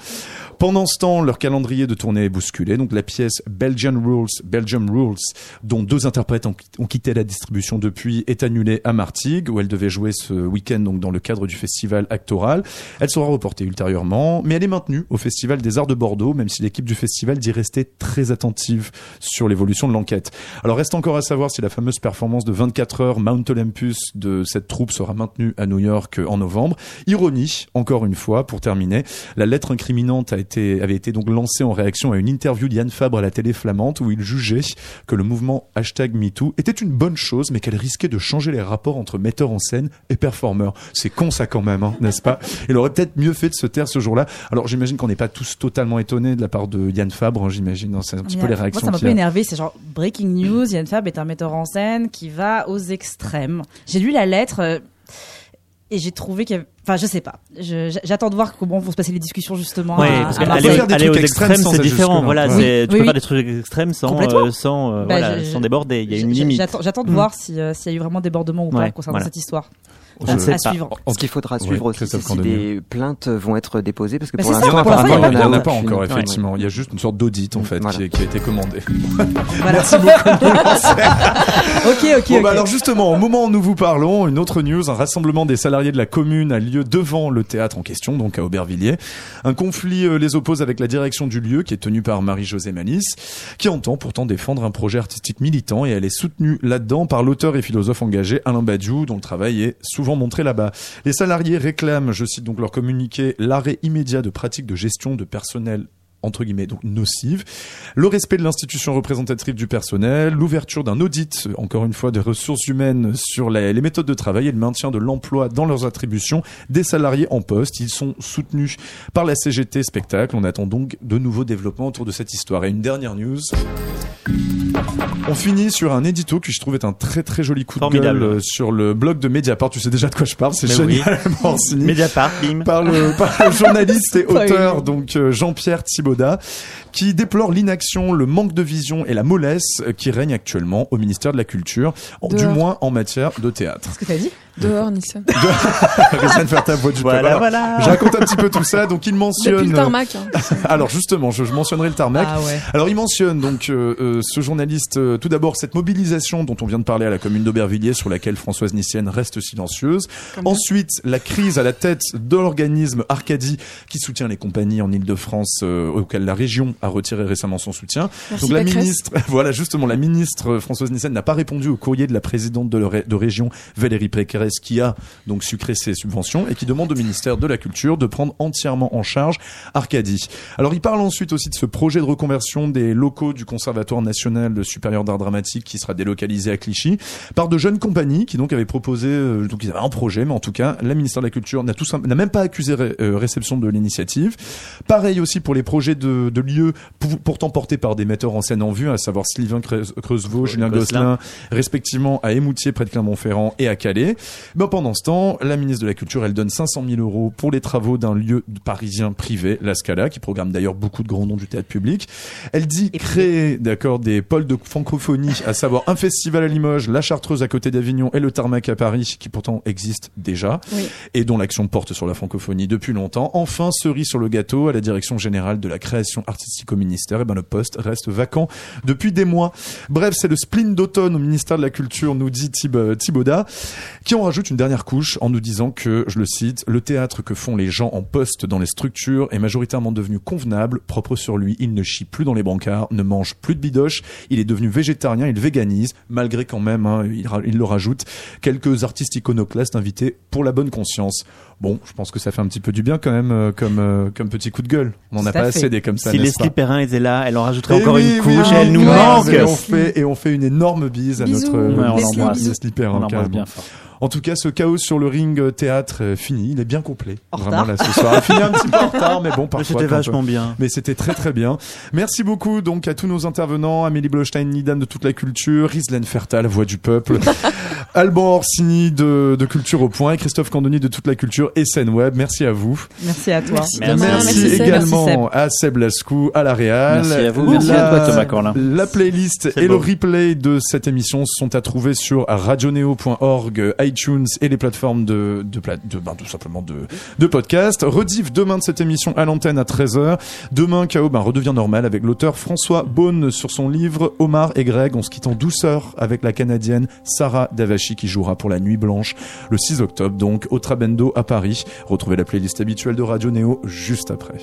Pendant ce temps, leur calendrier de tournée est bousculé. Donc la pièce Belgian Rules, Belgium Rules, dont deux interprètes ont quitté la distribution depuis, est annulée à Martigues, où elle devait jouer ce week-end donc dans le cadre du festival Actoral. Elle sera reportée ultérieurement, mais elle est maintenue au Festival des Arts de Bordeaux, même si l'équipe du festival dit rester très attentive sur l'évolution de l'enquête. Alors reste encore à savoir si la fameuse performance de 24 heures Mount Olympus de cette troupe sera maintenue à New York en novembre. Ironie, encore une fois, pour terminer, la lettre incriminante a été, avait été donc lancée en réaction à une interview d'Yann Fabre à la télé flamande où il jugeait que le mouvement hashtag MeToo était une bonne chose, mais qu'elle risquait de changer les rapports entre metteurs en scène et performeurs. C'est con ça quand même, hein, n'est-ce pas? Il aurait peut-être mieux fait de se taire ce jour-là. Alors j'imagine qu'on n'est pas tous totalement étonnés de la part de Yann Fabre, hein, j'imagine. C'est un petit peu les réactions Moi, ça m'a un peu énervé. C'est genre breaking news. Yann Fab est un metteur en scène qui va aux extrêmes. J'ai lu la lettre euh, et j'ai trouvé qu'il y avait... Enfin, je sais pas. J'attends de voir comment vont se passer les discussions justement. Ouais, à- parce à aller, aux extrêmes, c'est différent. Voilà, Oui, tu oui, peux faire oui. des trucs extrêmes sans, euh, sans, euh, Bah, voilà, sans déborder. Il y a une limite. J'attends de Mm. voir si, euh, s'il y a eu vraiment débordement ou pas Ouais, concernant voilà. cette histoire. On ne sait à pas. suivre. Ce qu'il faudra Ouais, suivre aussi, c'est si des plaintes vont être déposées, parce que pour l'instant, il n'y en a pas encore, Ouais. effectivement. Il y a juste une sorte d'audit, en fait, Voilà. qui, qui a été commandé. Voilà. Merci beaucoup. ok, ok. Bon, bah alors justement, au moment où nous vous parlons, une autre news, un rassemblement des salariés de la commune a lieu devant le théâtre en question, donc à Aubervilliers. Un conflit euh, les oppose avec la direction du lieu, qui est tenue par Marie-Josée Malice, qui entend pourtant défendre un projet artistique militant, et elle est soutenue là-dedans par l'auteur et philosophe engagé Alain Badiou, dont le travail est souvent là-bas. Les salariés réclament, je cite donc leur communiqué, l'arrêt immédiat de pratiques de gestion de personnel entre guillemets donc nocive, le respect de l'institution représentative du personnel, l'ouverture d'un audit encore une fois des ressources humaines sur les, les méthodes de travail et le maintien de l'emploi dans leurs attributions des salariés en poste. Ils sont soutenus par la CGT Spectacle. On attend donc de nouveaux développements autour de cette histoire. Et une dernière news. On finit sur un édito qui je trouve est un très très joli coup Formidable. de gueule sur le blog de Mediapart. Tu sais déjà de quoi je parle, c'est oui. génialement signé Mediapart, bim. par le, par le journaliste et auteur donc euh, Jean-Pierre Qui déplore l'inaction, le manque de vision et la mollesse qui règne actuellement au ministère de la Culture, du moins en matière de théâtre. Qu'est-ce que t'as dit? Dehors, Nissan. Rislen Fertal voit du Voilà, voilà. Je raconte un petit peu tout ça. Donc il mentionne. Depuis le tarmac. hein. Alors justement, je, je mentionnerai le tarmac. Ah ouais. Alors il mentionne donc euh, euh, ce journaliste euh, tout d'abord cette mobilisation dont on vient de parler à la commune d'Aubervilliers sur laquelle Françoise Nissienne reste silencieuse. Ensuite la crise à la tête de l'organisme Arcadie qui soutient les compagnies en Île-de-France euh, auquel la région a retiré récemment son soutien. Merci, donc la Pécresse. ministre, voilà justement la ministre Françoise Nissienne n'a pas répondu au courrier de la présidente de, de région Valérie Pécresse qui a donc sucré ses subventions et qui demande au ministère de la Culture de prendre entièrement en charge Arcadie. Alors il parle ensuite aussi de ce projet de reconversion des locaux du Conservatoire national de supérieur d'art dramatique qui sera délocalisé à Clichy par de jeunes compagnies qui donc avaient proposé euh, donc ils avaient un projet mais en tout cas la ministère de la Culture n'a tout n'a même pas accusé ré- euh, réception de l'initiative. Pareil aussi pour les projets de, de lieux pou- pourtant portés par des metteurs en scène en vue à savoir Sylvain Creus- Creusevaux, Julien Gosselin. Gosselin respectivement à Émoutier près de Clermont-Ferrand et à Calais. Ben, pendant ce temps, la ministre de la Culture, elle donne 500 000 euros pour les travaux d'un lieu parisien privé, la Scala, qui programme d'ailleurs beaucoup de grands noms du théâtre public. Elle dit créer, d'accord, des pôles de francophonie, à savoir un festival à Limoges, la Chartreuse à côté d'Avignon et le Tarmac à Paris, qui pourtant existent déjà Oui. et dont l'action porte sur la francophonie depuis longtemps. Enfin, cerise sur le gâteau, à la direction générale de la création artistique au ministère, et ben le poste reste vacant depuis des mois. Bref, c'est le spleen d'automne au ministère de la Culture, nous dit Thib- Thibaudat, qui en rajoute une dernière couche en nous disant que, je le cite, le théâtre que font les gens en poste dans les structures est majoritairement devenu convenable, propre sur lui, il ne chie plus dans les brancards, ne mange plus de bidoche, il est devenu végétarien, il véganise, malgré quand même, hein, il, il le rajoute, quelques artistes iconoclastes invités pour la bonne conscience. Bon, je pense que ça fait un petit peu du bien quand même, euh, comme, euh, comme petit coup de gueule. On n'en a pas fait. assez des comme ça, Si Leslie Perrin était là, elle en rajouterait Eh encore oui, une couche. oui, elle nous manque. Et on fait et on fait une énorme bise à Bisous. notre Ouais, on Leslie- l'embrasse. Leslie Perrin, On l'embrasse carrément. bien fort. En tout cas, ce chaos sur le ring euh, théâtre euh, fini, il est bien complet. En Vraiment retard. là ce soir. Il finit un petit peu en retard, mais bon, Mais parfois. C'était vachement bien. Mais c'était très très bien. Merci beaucoup donc à tous nos intervenants, Amélie Blostein, Nidam de toute la culture, Rislaine Fertal, voix du peuple, Alban Orsini de, de Culture au Point et Christophe Candoni de toute la culture et scène web. Merci à vous. Merci à toi. Merci. Merci. Merci, Merci, également à Seb Lascou, à la Réal. Merci à vous. La- Merci à toi, Thomas Corlin. La playlist et beau. le replay de cette émission sont à trouver sur radioneo.org, iTunes et les plateformes de, de, pla- de, ben, tout simplement de, de podcast. Rediff demain de cette émission à l'antenne à 13h. Demain, KO ben, redevient normal avec l'auteur François Beaune sur son livre Omar et Greg. On se quitte en douceur avec la Canadienne Sarah Davachi qui jouera pour la Nuit Blanche le 6 octobre, donc au Trabendo à Retrouvez la playlist habituelle de Radio Néo juste après.